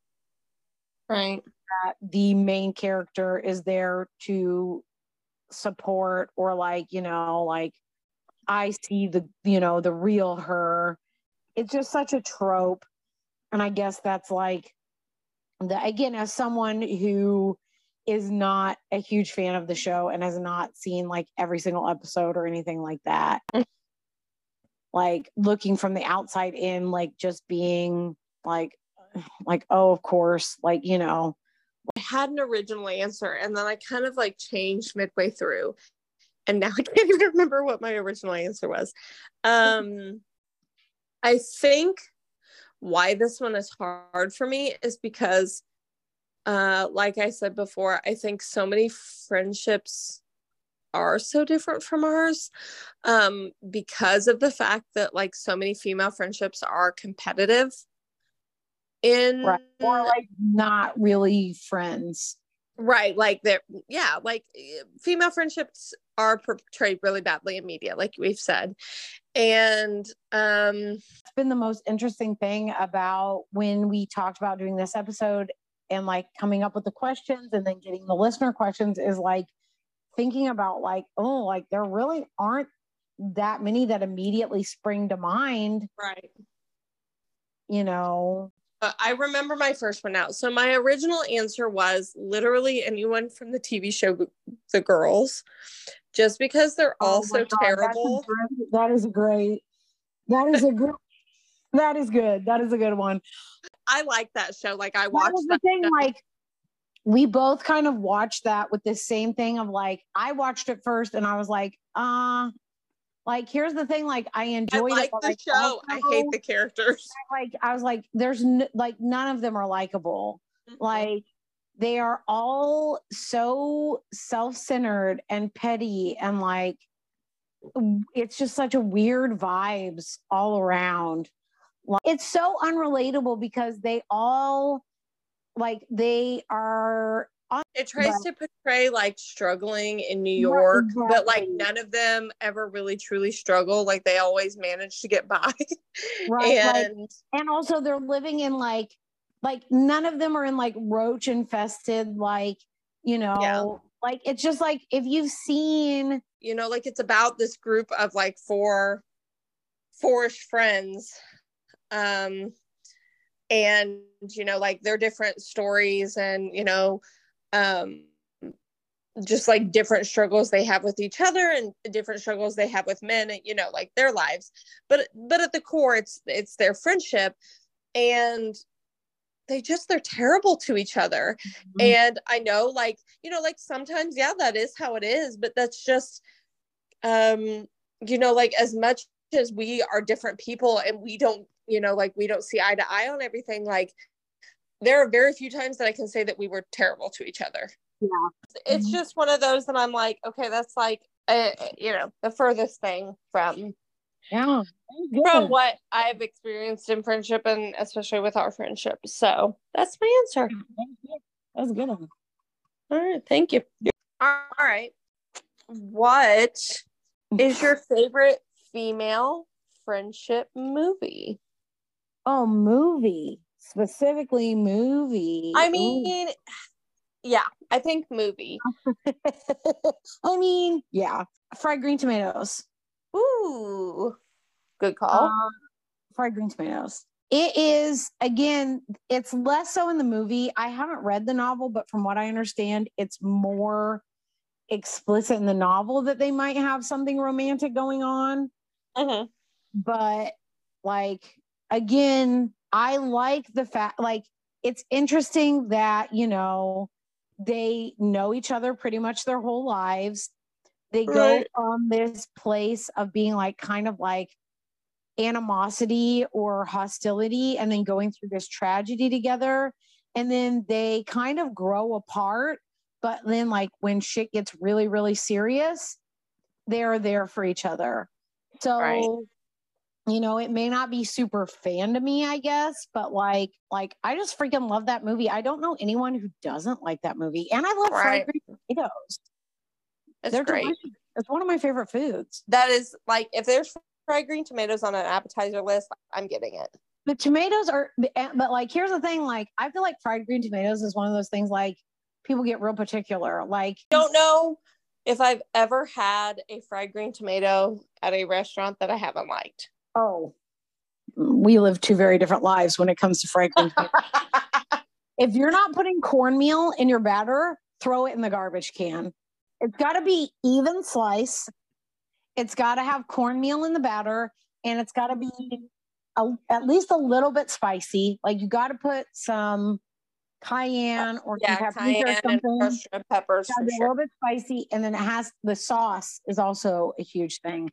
Right. that the main character is there to support or like you know like i see the you know the real her. It's just such a trope. And i guess that's like the again as someone who is not a huge fan of the show and has not seen like every single episode or anything like that mm-hmm. Like looking from the outside in like just being like like oh of course like you know I had an original answer and then I kind of like changed midway through. And now I can't even remember what my original answer was. Um I think why this one is hard for me is because uh like I said before, I think so many friendships are so different from ours um because of the fact that like so many female friendships are competitive in right or like not really friends Right. Like they're, yeah, like eh, female friendships are portrayed really badly in media, like we've said. And um, it's been the most interesting thing about when we talked about doing this episode and like coming up with the questions and then getting the listener questions is like thinking about like oh like there really aren't that many that immediately spring to mind right. you know Uh, I remember my first one out. So my original answer was literally anyone from the TV show The Girls, just because they're all Oh my so God, terrible. great- that is great that is a good that is good that is a good one I like that show. Like I that watched was the that. thing show. like we both kind of watched that with the same thing of like i watched it first and i was like uh like here's the thing like i I enjoyed like it the like, show. I hate the characters. like i was like there's n- like none of them are likable like they are all so self-centered and petty and like it's just such a weird vibes all around like, it's so unrelatable because they all like they are on it tries Right. to portray like struggling in New York, but like none of them ever really truly struggle. Like they always manage to get by. Right, like- and and also they're living in like like none of them are in like roach infested like you know Yeah. like it's just like if you've seen you know, like it's about this group of like four fourish friends. Um and you know, like their different stories and you know, um just like different struggles they have with each other and different struggles they have with men and you know like their lives but but at the core it's it's their friendship and they just they're terrible to each other Mhm. and i know like you know like sometimes yeah that is how it is but that's just um you know like as much as we are different people and we don't you know like we don't see eye to eye on everything like there are very few times that I can say that we were terrible to each other. Yeah. It's Mhm. just one of those that I'm like, okay, that's like, uh, you know, the furthest thing from Yeah. from what I've experienced in friendship and especially with our friendship. So that's my answer. That's a good one. All right, thank you. All right. What is your favorite female friendship movie? Oh, movie. Specifically movie. I Ooh. mean, yeah, I think movie. I mean, yeah. Fried green tomatoes. Ooh, good call. Um, fried green tomatoes. It is again, it's less so in the movie. I haven't read the novel, but from what I understand, it's more explicit in the novel that they might have something romantic going on. Mhm. But like again, I like the fact like it's interesting that, you know, they know each other pretty much their whole lives. They go Right. from this place of being like kind of like animosity or hostility and then going through this tragedy together. And then they kind of grow apart. But then, like, when shit gets really, really serious, they're there for each other. So, Right. You know, it may not be super fan to me, I guess, but like, like I just freaking love that movie. I don't know anyone who doesn't like that movie, and I love Right. fried green potatoes. It's They're great. delicious. It's one of my favorite foods. That is like if there's fried green tomatoes on an appetizer list, I'm getting it. The tomatoes are, eh, but like, here's the thing: like, I feel like fried green tomatoes is one of those things like people get real particular. Like, Don't know if I've ever had a fried green tomato at a restaurant that I haven't liked. Oh, we live two very different lives when it comes to Franklin. if you're not putting cornmeal in your batter, throw it in the garbage can. It's got to be even slice. It's got to have cornmeal in the batter, and it's got to be a, at least a little bit spicy. Like you got to put some cayenne or some yeah, or cayenne and something. red peppers be a sure. little bit spicy, and then it has the sauce is also a huge thing.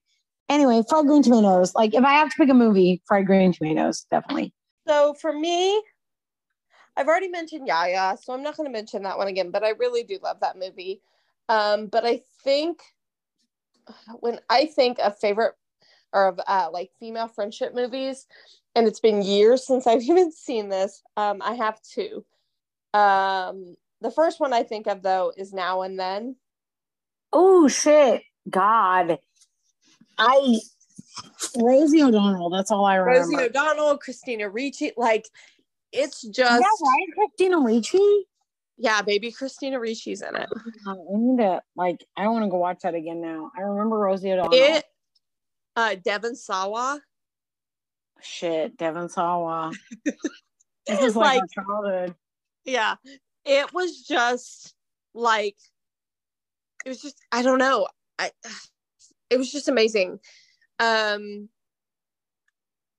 Anyway, fried green tomatoes. Like if I have to pick a movie, fried green tomatoes, definitely. So for me, I've already mentioned Ya-Ya, so I'm not going to mention that one again, but I really do love that movie. Um, but I think when I think of favorite or of uh, like female friendship movies, and it's been years since I've even seen this, um, I have two. Um, the first one I think of though is Now and Then. Oh shit, God, I Rosie O'Donnell. That's all I remember. Rosie O'Donnell, Christina Ricci, like it's just that right, Christina Ricci? yeah, baby Christina Ricci's in it. Uh, I need to like. I want to go watch that again now. I remember Rosie O'Donnell. It uh Devon Sawa. Shit, Devon Sawa. this is like, Like- childhood. Yeah. It was just like it was just I don't know. I it was just amazing. Um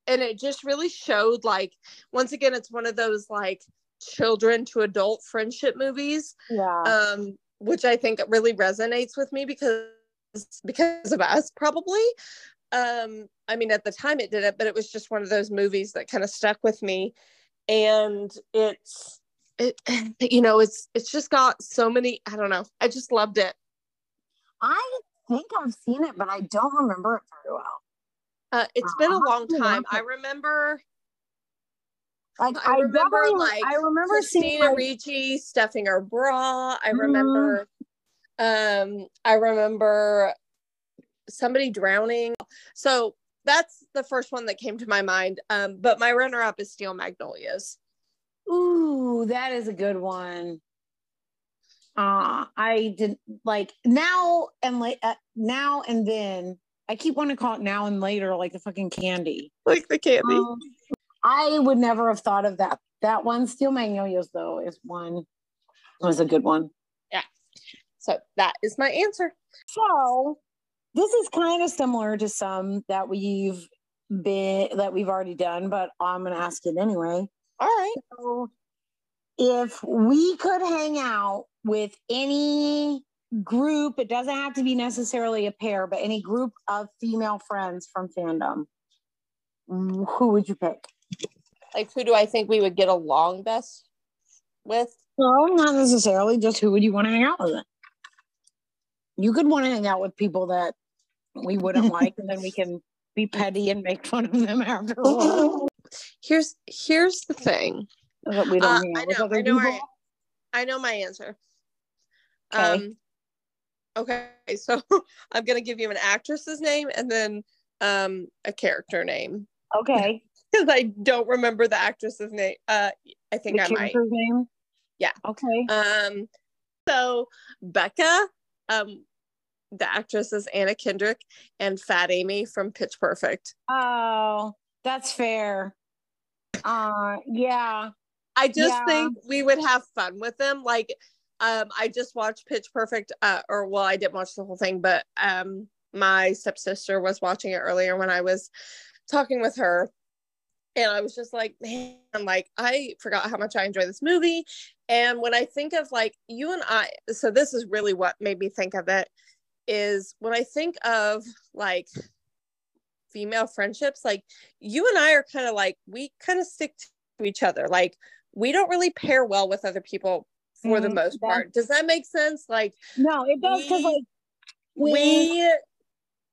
and it just really showed like once again it's one of those like children to adult friendship movies Yeah. um which I think really resonates with me because because of us probably um I mean at the time it didn't but it was just one of those movies that kind of stuck with me and it's it you know it's it's just got so many I don't know I just loved it I think I've seen it, but I don't remember it very well. uh it's been a long time I remember Like I I, remember, like, I remember seeing Christina like, Ricci stuffing her bra. I Mhm. remember um I remember somebody drowning. So that's the first one that came to my mind. Um, but my runner up is Steel Magnolias. Ooh, that is a good one. Uh, I did like now and like uh, now and then. I keep wanting to call it now and later, like the fucking candy. Like the candy. Um, I would never have thought of that. That one, Steel Magnolias, though, is one was a good one. Yeah. So that is my answer. So this is kind of similar to some that we've been that we've already done, but I'm gonna ask it anyway. All right. So if we could hang out with any group, it doesn't have to be necessarily a pair, but any group of female friends from fandom, who would you pick? Like who do I think we would get along best? with? No, not necessarily. Just who would you want to hang out with? You could want to hang out with people that we wouldn't like, and then we can be petty and make fun of them afterwards. Here's here's the thing. But we don't Uh, I know, I know. I, know my answer. Okay. Um, okay, so I'm gonna give you an actress's name and then um a character name Okay. because I don't remember the actress's name. Uh, I think the I might. name. Yeah. Okay. Um, so Becca, um, the actress is Anna Kendrick, and Fat Amy from Pitch Perfect. Oh, that's fair. Uh, yeah. I just Yeah. think we would have fun with them. Like, um, I just watched Pitch Perfect, uh, or well, I didn't watch the whole thing, but um, my stepsister was watching it earlier when I was talking with her. And I was just like, man, like I forgot how much I enjoy this movie. And when I think of like you and I, so this is really what made me think of it is when I think of like female friendships, like you and I are kind of like, we kind of stick to each other. Like we don't really pair well with other people for the Mm, most part. Does that make sense? Like No, it does because We- like when- we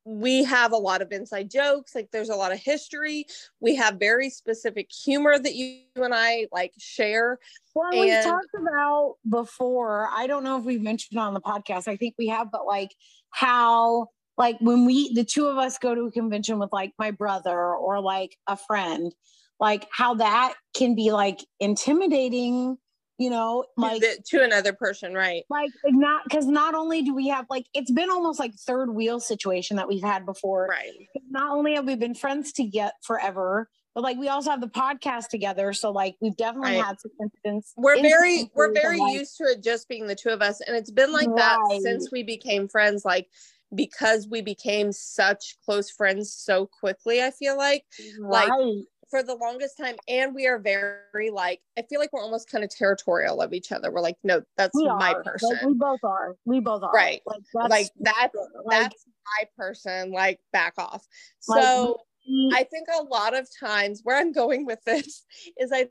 we have a lot of inside jokes like there's a lot of history we have very specific humor that you and i like share Well, we've talked about before. I don't know if we've mentioned on the podcast. I think we have, but like how, like when we, the two of us go to a convention with like my brother or like a friend, like how that can be like intimidating, you know, like, to, another person right like not because not only do we have like it's been almost like third wheel situation that we've had before right not only have we been friends to get forever, but like we also have the podcast together. So like we've definitely Right. had some incidents. we're very we're very like, used to it just being the two of us and it's been like that since we became friends like because we became such close friends so quickly i feel like like, right. For the longest time and we are very like i feel like we're almost kind of territorial of each other we're like no that's we my are. person Like, we both are. We both are. Right. Like that's like that's like, that's my person like back off Like, so we- i think a lot of times where i'm going with this is i a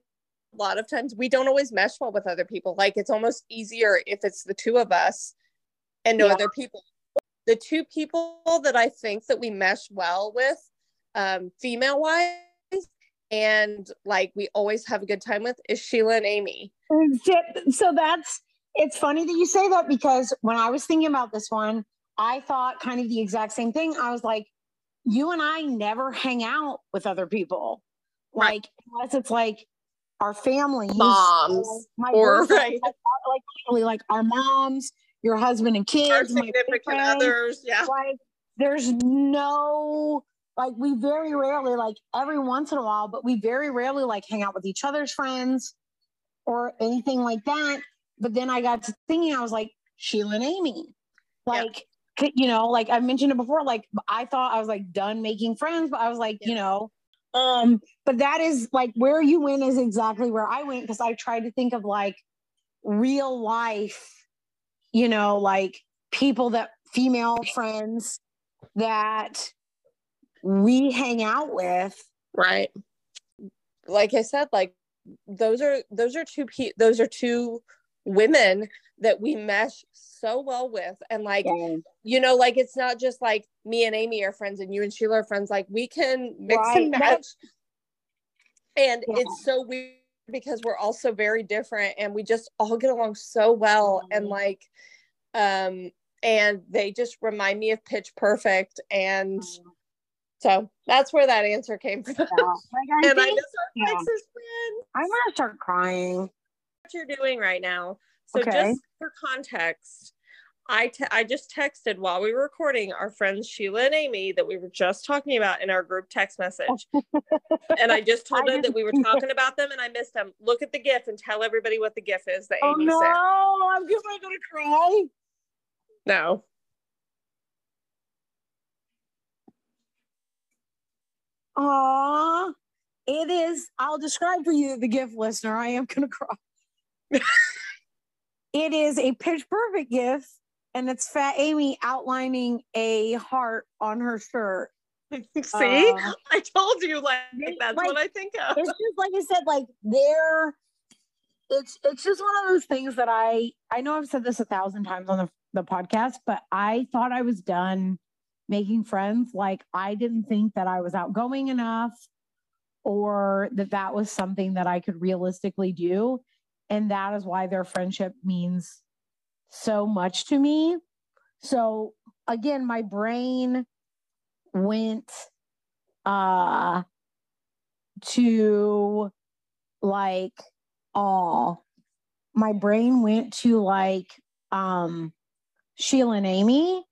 lot of times we don't always mesh well with other people like it's almost easier if it's the two of us and no Yeah. other people the two people that i think that we mesh well with um female wise and like we always have a good time with is sheila and amy so that's it's funny that you say that because when I was thinking about this one, I thought kind of the exact same thing. I was like, you and I never hang out with other people. Right. Like unless it's like our families, Moms, or my or- right. like, like literally like our moms, your husband and kids, our my significant others yeah like there's no like we very rarely like every once in a while but we very rarely like hang out with each other's friends or anything like that. But then i got to thinking i was like sheila and amy. Like c- you know like i mentioned it before like i thought i was like done making friends but i was like you know um but that is like where you went is exactly where i went because i tried to think of like real life you know like people that female friends that we hang out with right. like i said like those are those are two pe- those are two women that we mesh so well with. And like and you know like it's not just like me and amy are friends and you and sheila are friends. Like we can mix Right, and match. And Yeah. it's so weird because we're all so very different and we just all get along so well. And Mhm. like um and they just remind me of pitch perfect and so that's where that answer came from Yeah. Like, I and I think just our yeah. Texas um, friend I'm gonna start crying. what you're doing right now. So Okay. just for context, I te- I just texted while we were recording our friends Sheila and Amy that we were just talking about in our group text message. and I just told I them that we were talking about them and I missed them. Look at the GIF and tell everybody what the GIF is that Oh Amy no, sent. I'm gonna, I'm gonna cry. No. Aw, it is. I'll describe for you the gift listener. I am gonna cry. it is a pitch perfect gift, and it's Fat Amy outlining a heart on her shirt. See? Uh, I told you like they- that's like, what I think of. it's just like I said, like they're it's it's just one of those things that I I know I've said this a thousand times on the, the podcast, but I thought I was done making friends. Like I didn't think that I was outgoing enough or that that was something that I could realistically do. And that is why their friendship means so much to me. So again, my brain went uh to like all my brain went to like um Sheila and Amy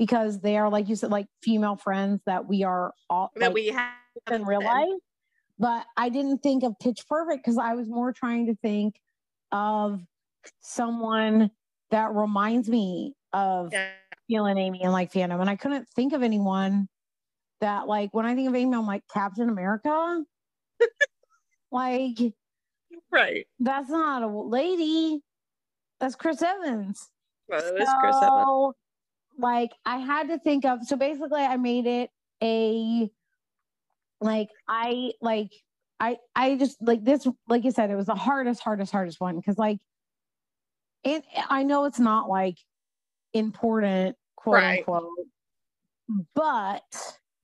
because they are like you said like female friends that we are all that like, we have in real life but I didn't think of Pitch Perfect because I was more trying to think of someone that reminds me of Yeah. And Amy and like fandom. And I couldn't think of anyone that like when I think of Amy, I'm like Captain America. like Right. that's not a lady. That's Chris Evans. Well, was Chris Evans. Like I had to think of so basically I made it a like I like I I just like this like you said it was the hardest hardest hardest one because like it I know it's not like important quote Right. unquote but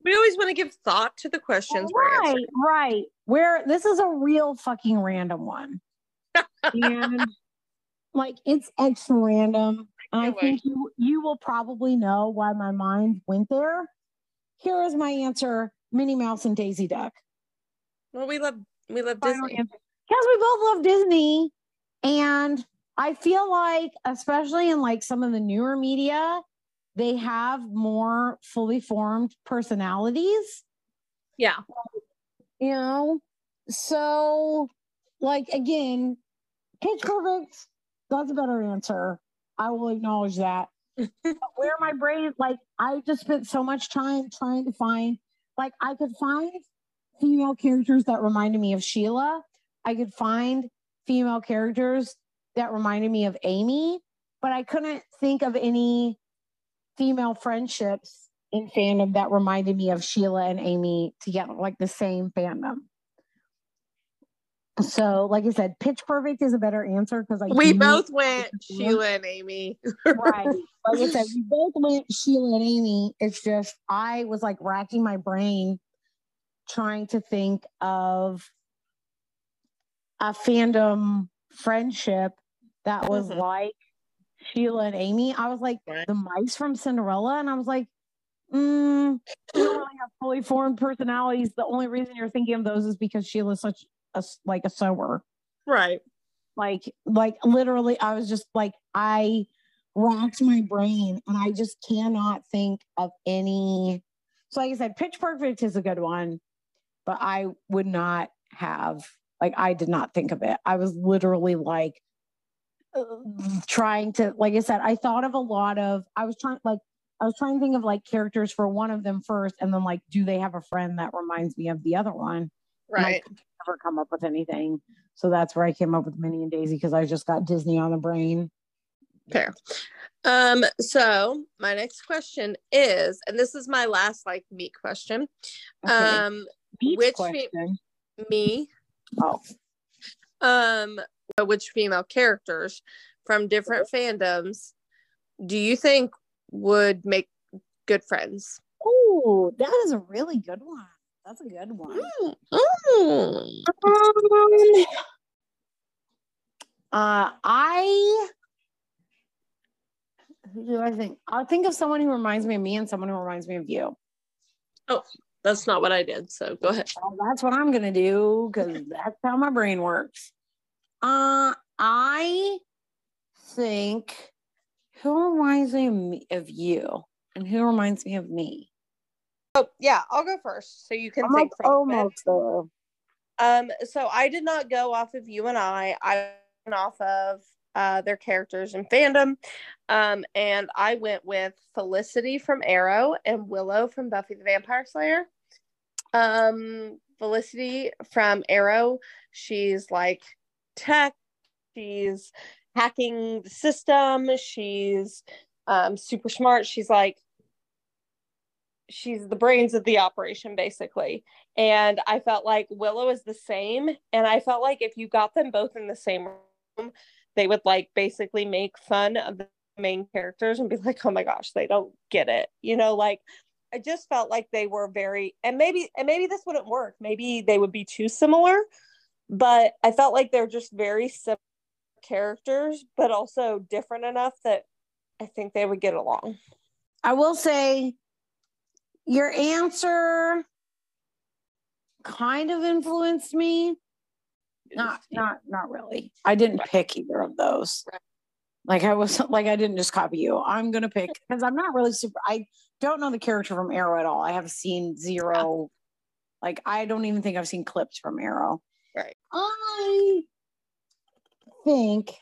We always want to give thought to the questions right right. Where this is a real fucking random one. And like it's extra random and i Can't think you you will probably know why my mind went there. Here is my answer minnie mouse and daisy duck. Well, we love we love Final Disney. because we both love disney. And i feel like especially in like some of the newer media they have more fully formed personalities. Yeah. you know? So like again pitch perfect that's a better answer i will acknowledge that where my brain like i just spent so much time trying to find like i could find female characters that reminded me of sheila i could find female characters that reminded me of amy but i couldn't think of any female friendships in fandom that reminded me of Sheila and Amy together, like the same fandom. So, like I said, Pitch Perfect is a better answer because I We both went. Sheila and Amy. right. Like I said, we both went Sheila and Amy. It's just I was like racking my brain trying to think of a fandom friendship that was Mhm. like Sheila and Amy. I was like Right. the mice from Cinderella, and I was like, mm, they don't really have fully formed personalities. The only reason you're thinking of those is because Sheila's such a like a sewer Right. like like literally i was just like i racked my brain and i just cannot think of any so like i said pitch perfect is a good one but i would not have like i did not think of it. I was literally like uh, trying to like i said i thought of a lot of i was trying like i was trying to think of like characters for one of them first and then like do they have a friend that reminds me of the other one Right. never come up with anything. So that's where I came up with Minnie and Daisy because I just got Disney on the brain. Fair. Um, so my next question is, and this is my last like meat question. Okay. Um, which fe- me, oh, um, which female characters from different fandoms do you think would make good friends? oh, that is a really good one. That's a good one. Mm. Um, uh, I who do I think? I'll think of someone who reminds me of me and someone who reminds me of you. Oh, that's not what I did. So go ahead. Well, that's what I'm gonna do because that's how my brain works. Uh, I think who reminds me of, me, of you and who reminds me of me. Oh yeah, I'll go first, so you can I'm think like almost there. Um, so I did not go off of you and I. I went off of uh, their characters in fandom, um, and I went with Felicity from Arrow and Willow from Buffy the Vampire Slayer. Um, Felicity from Arrow, she's like tech. She's hacking the system. She's um, super smart. She's like she's the brains of the operation basically and i felt like willow is the same and i felt like if you got them both in the same room, they would like basically make fun of the main characters and be like, oh my gosh, they don't get it. You know, like I just felt like they were very and maybe and maybe this wouldn't work. Maybe they would be too similar, but I felt like they're just very similar characters, but also different enough that I think they would get along. I will say your answer kind of influenced me. Not not not really. I didn't pick either of those. Like I was like I didn't just copy you. I'm gonna pick because I'm not really super I don't know the character from Arrow at all. I have seen zero like I don't even think I've seen clips from Arrow. Right. I think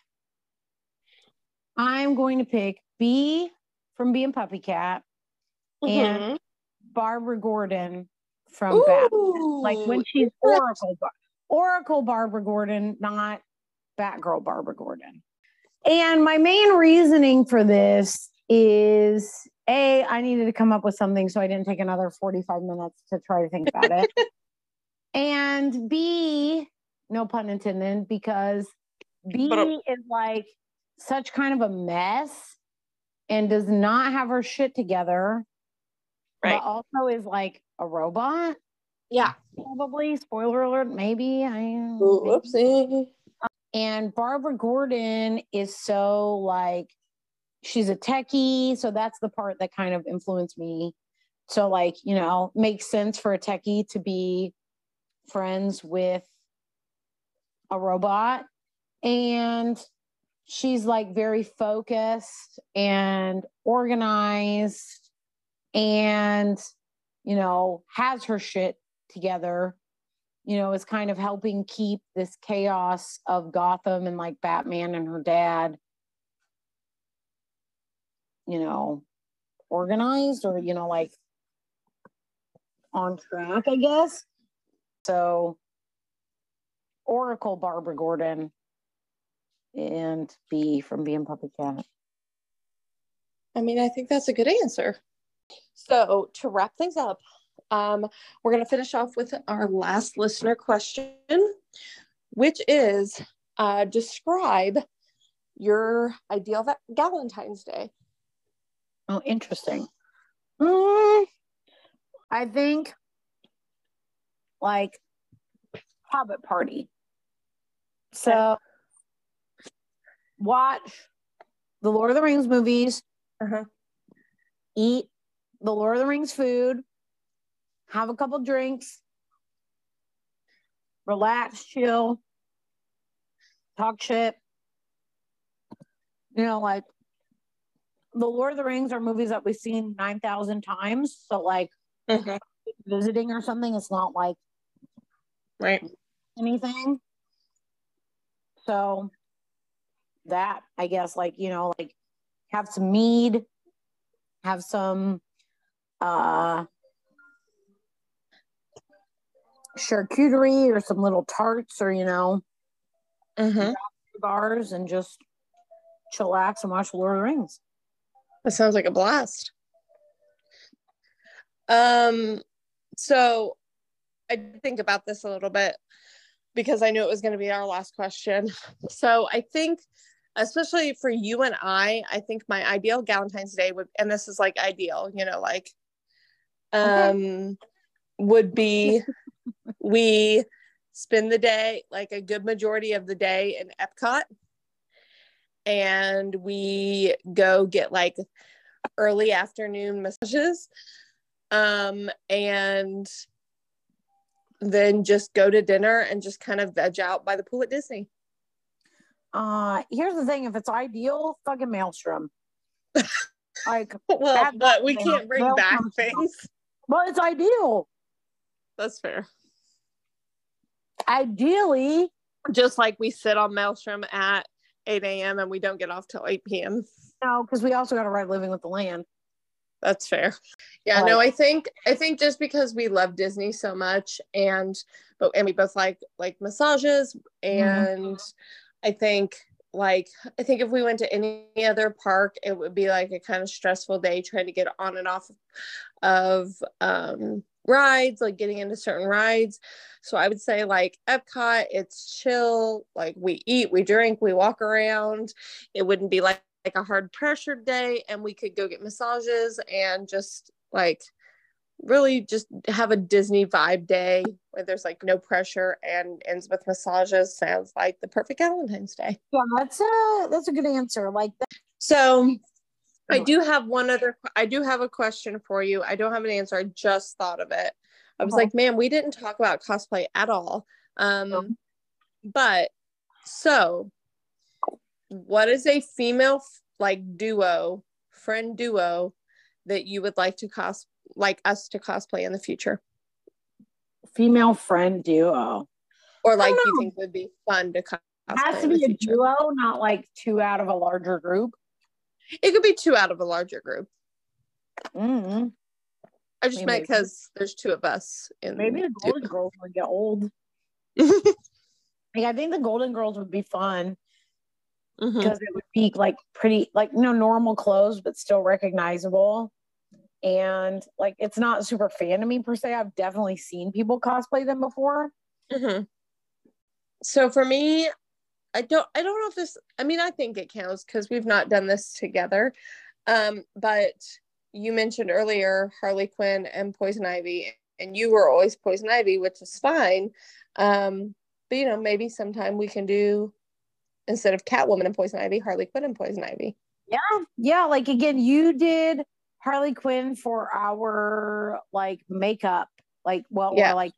I'm going to pick Bee from Bee and PuppyCat and Mhm. Barbara Gordon from Batman. Like when she's Oracle, Oracle Barbara Gordon, not Batgirl Barbara Gordon. And my main reasoning for this is A, I needed to come up with something, so I didn't take another 45 minutes to try to think about it. and B, no pun intended, because B is like such kind of a mess and does not have her shit together, Right. but also is like a robot Yeah. probably spoiler alert maybe i Whoopsie. and barbara gordon is so like she's a techie so that's the part that kind of influenced me so like you know makes sense for a techie to be friends with a robot and she's like very focused and organized and you know has her shit together you know is kind of helping keep this chaos of gotham and like batman and her dad you know organized or you know like on track i guess so oracle barbara gordon and Bee from Bee and PuppyCat I mean, I think that's a good answer. So, to wrap things up, um, we're going to finish off with our last listener question, which is uh, describe your ideal va- Valentine's Day. Oh, interesting. Mm, I think like Hobbit party. So watch the Lord of the Rings movies, Uh-huh. eat the Lord of the Rings food, have a couple drinks, relax, chill, talk shit. You know, like the Lord of the Rings are movies that we've seen 9,000 times. So, like, mm-hmm. visiting or something, it's not like Right. anything. So, that I guess, like, you know, like have some mead, have some uh charcuterie or some little tarts or, you know, Mm-hmm. bars and just chillax and watch Lord of the Rings. That sounds like a blast. Um, so I think about this a little bit because I knew it was going to be our last question. So I think, especially for you and I, I think my ideal Valentine's Day would, and this is like ideal, you know, like, um, would be we spend the day, like a good majority of the day in Epcot, and we go get like early afternoon massages um and then just go to dinner and just kind of veg out by the pool at disney. Uh here's the thing, if it's ideal, fucking maelstrom. like well but we can't bring back things well it's ideal. that's fair Ideally, just like we sit on maelstrom at 8 a.m and we don't get off till 8 p.m no, because we also got to ride living with the land. that's fair yeah no i think i think just because we love disney so much and but and we both like like massages mm-hmm. and i think like i think if we went to any other park it would be like a kind of stressful day trying to get on and off of um rides, like getting into certain rides. So I would say like Epcot, it's chill. Like we eat, we drink, we walk around. It wouldn't be like like a hard pressured day, and we could go get massages and just like really just have a Disney vibe day where there's like no pressure and ends with massages. Sounds like the perfect Valentine's Day. Yeah, that's a that's a good answer. Like that. So I do have one other I do have a question for you. I don't have an answer. I just thought of it. I was like, man, we didn't talk about cosplay at all. Um but so what is a female like duo, friend duo that you would like to cos like us to cosplay in the future? female friend duo. Or like you think would be fun to cosplay? It has to be a future? duo, not like two out of a larger group. It could be two out of a larger group. mm I just Maybe. meant because there's two of us in Maybe the duo. Golden Girls would get old. Like I think the Golden Girls would be fun because it would be like pretty, like no normal clothes, but still recognizable. And like it's not super fan to me per se. I've definitely seen people cosplay them before. Mhm. So for me, I don't I don't know if this I mean I think it counts because we've not done this together. Um, but you mentioned earlier Harley Quinn and Poison Ivy, and you were always Poison Ivy, which is fine. Um, but you know, maybe sometime we can do instead of Catwoman and Poison Ivy, Harley Quinn and Poison Ivy. Yeah, yeah, like again, you did Harley Quinn for our like makeup, like well, Yeah. or like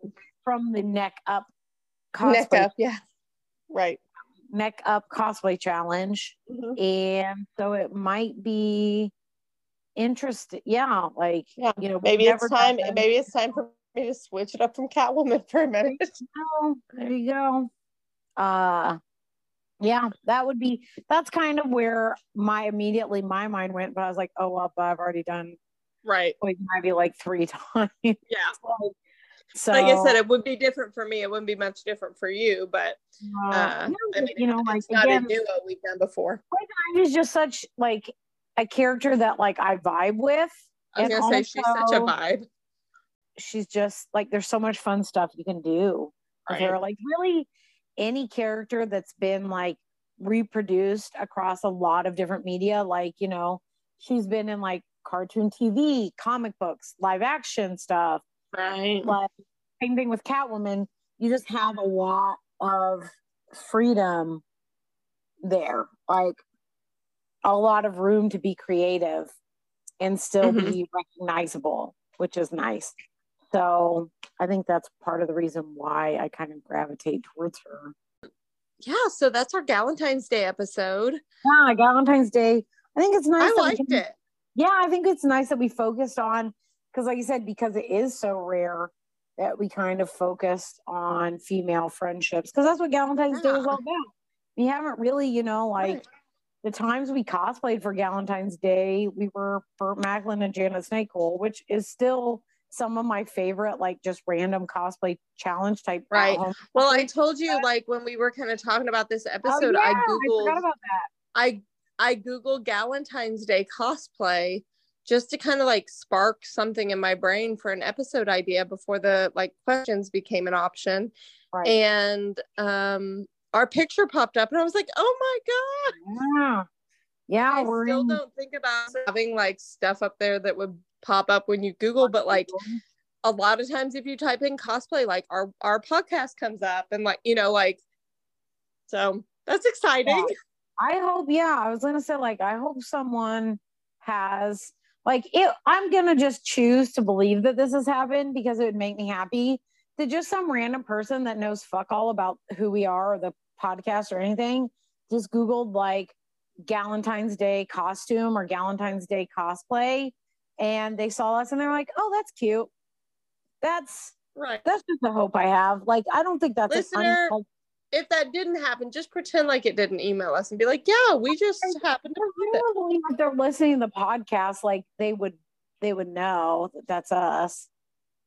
from the neck up Neck cosplay up, yeah. Right. neck up cosplay challenge. Mhm. and so it might be interesting. Yeah, like Yeah. you know, Maybe it's time. Maybe it's time for me to switch it up from Catwoman for a minute. Oh, there you go. Uh, yeah, that would be. That's kind of where my immediately my mind went, but I was like, oh well, but I've already done Right. Poison Ivy like three times. Yeah. so like I said, it would be different for me. It wouldn't be much different for you, but uh, uh, I mean, you know, like it's not again, a duo we've done before. Ivy is just such like a character that like I vibe with. I was gonna say she's such a vibe. she's just like there's so much fun stuff you can do Right. like really any character that's been like reproduced across a lot of different media like you know she's been in like cartoon tv comic books live action stuff Right. like same thing with catwoman you just have a lot of freedom there like a lot of room to be creative and still Mhm. be recognizable which is nice so i think that's part of the reason why i kind of gravitate towards her Yeah. So that's our Valentine's Day episode. yeah valentine's day i think it's nice I we liked it. yeah i think it's nice that we focused on because like you said because it is so rare that we kind of focused on female friendships because that's what valentine's day is all about we haven't really you know like Right. the times we cosplayed for valentine's day we were burt macklin and janet snakehole which is still some of my favorite like just random cosplay challenge type Right. Well, I told you like when we were kind of talking about this Oh, episode, yeah, I I googled forgot about that I I googled Valentine's Day cosplay just to kind of like spark something in my brain for an episode idea before the like questions became an option. right And um our picture popped up and I was like, "Oh my god." yeah yeah I still in- don't think about having like stuff up there that would pop up when you Google, but like a lot of times if you type in cosplay, like our our podcast comes up and like, you know, like so that's exciting. I hope, yeah, I was gonna say, like, I hope someone has like it I'm gonna just choose to believe that this has happened because it would make me happy that just some random person that knows fuck all about who we are or the podcast or anything just googled like Galentine's Day costume or Galentine's Day cosplay and they saw us and they're like, oh, that's cute. That's Right. that's just a hope I have. Like, I don't think that's Listener, an If that didn't happen, just pretend like it didn't email us and be like, yeah, we just happened to I it. don't believe if they're listening to the podcast, like they would they would know that that's us.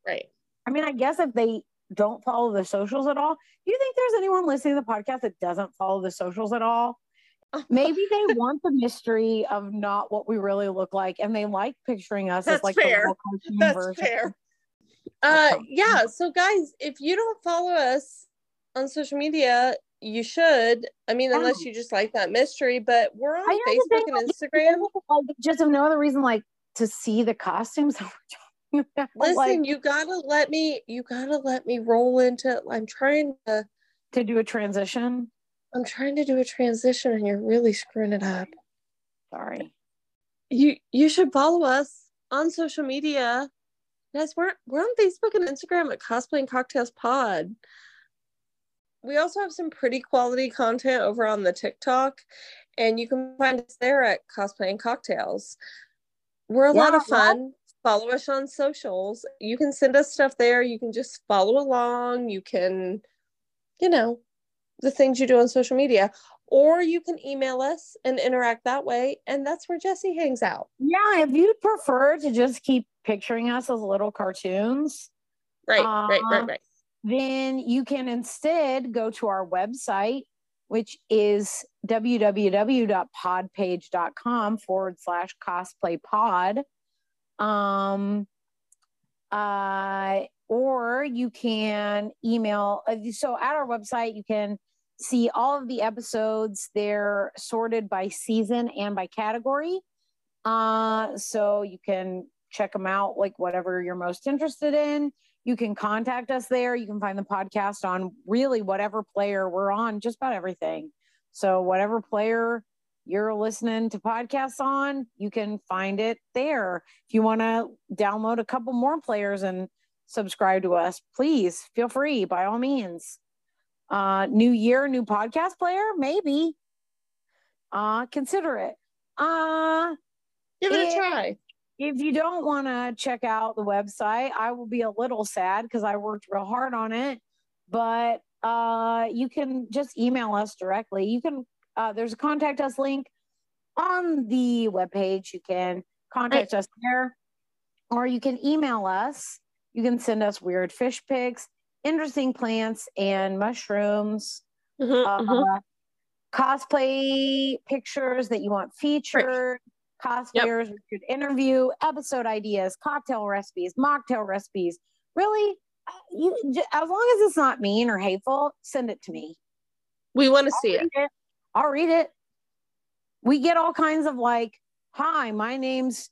Right. I mean, I guess if they don't follow the socials at all, do you think there's anyone listening to the podcast that doesn't follow the socials at all? Maybe they want the mystery of not what we really look like, and they like picturing us That's as like fair. the That's version. fair. Uh, yeah. So, guys, if you don't follow us on social media, you should. I mean, unless you just like that mystery, but we're on I know the Facebook and Instagram. Like, just have no other reason like to see the costumes that we're talking about. Listen, like, you gotta let me. You gotta let me roll into. I'm trying to. to do a transition. I'm trying to do a transition, and you're really screwing it up. Sorry. You you should follow us on social media. Guys, we're we're on Facebook and Instagram at Cosplay and Cocktails Pod. We also have some pretty quality content over on the TikTok, and you can find us there at Cosplay and Cocktails. We're a lot of fun. Follow us on socials. You can send us stuff there. You can just follow along. You can, you know, the things you do on social media, or you can email us and interact that way. And that's where Jesse hangs out. Yeah, if you prefer to just keep picturing us as little cartoons, Right, right, Uh, right, right. then you can instead go to our website, which is www.podpage.com forward slash cosplay pod. Um, uh, or you can email. uh, So at our website, you can see all of the episodes. They're sorted by season and by category. Uh, so you can check them out, like whatever you're most interested in. You can contact us there. You can find the podcast on really whatever player we're on, just about everything. So, whatever player you're listening to podcasts on, you can find it there. If you want to download a couple more players and subscribe to us, please feel free by all means. Uh, new year, new podcast player, maybe. Uh, consider it. Uh, Give it a try. if you don't want to check out the website, I will be a little sad because I worked real hard on it. But uh, you can just email us directly. You can. Uh, there's a contact us link on the webpage. You can contact us there, or you can email us. You can send us weird fish pics, interesting plants, and mushrooms Mhm, uh, mhm. cosplay pictures that you want featured, cosplayers we should interview, episode ideas, cocktail recipes, mocktail recipes. Really, uh, you as long as it's not mean or hateful, send it to me. We want to see it. it. I'll read it. We get all kinds of like, "Hi, my name's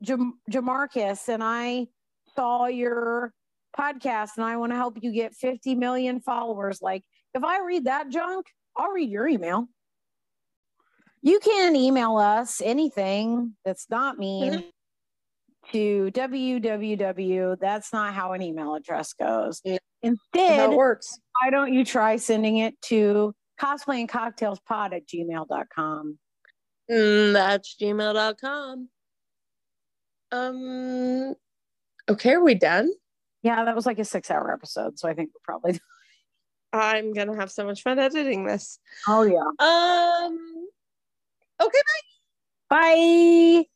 Jam- Jamarcus, and I saw your podcast, and I want to help you get 50 million followers." Like, if I read that junk, I'll read your email. You can email us anything that's not mean Mhm. to www. That's not how an email address goes. Yeah. Instead, it works. why don't you try sending it to cosplay and cocktails pod at gmail.com? Mm, that's gmail.com. Um, okay, are we done? Yeah, that was like a six hour episode. So I think we're probably. I'm gonna have so much fun editing this. Oh, yeah. Um, okay, bye. Bye.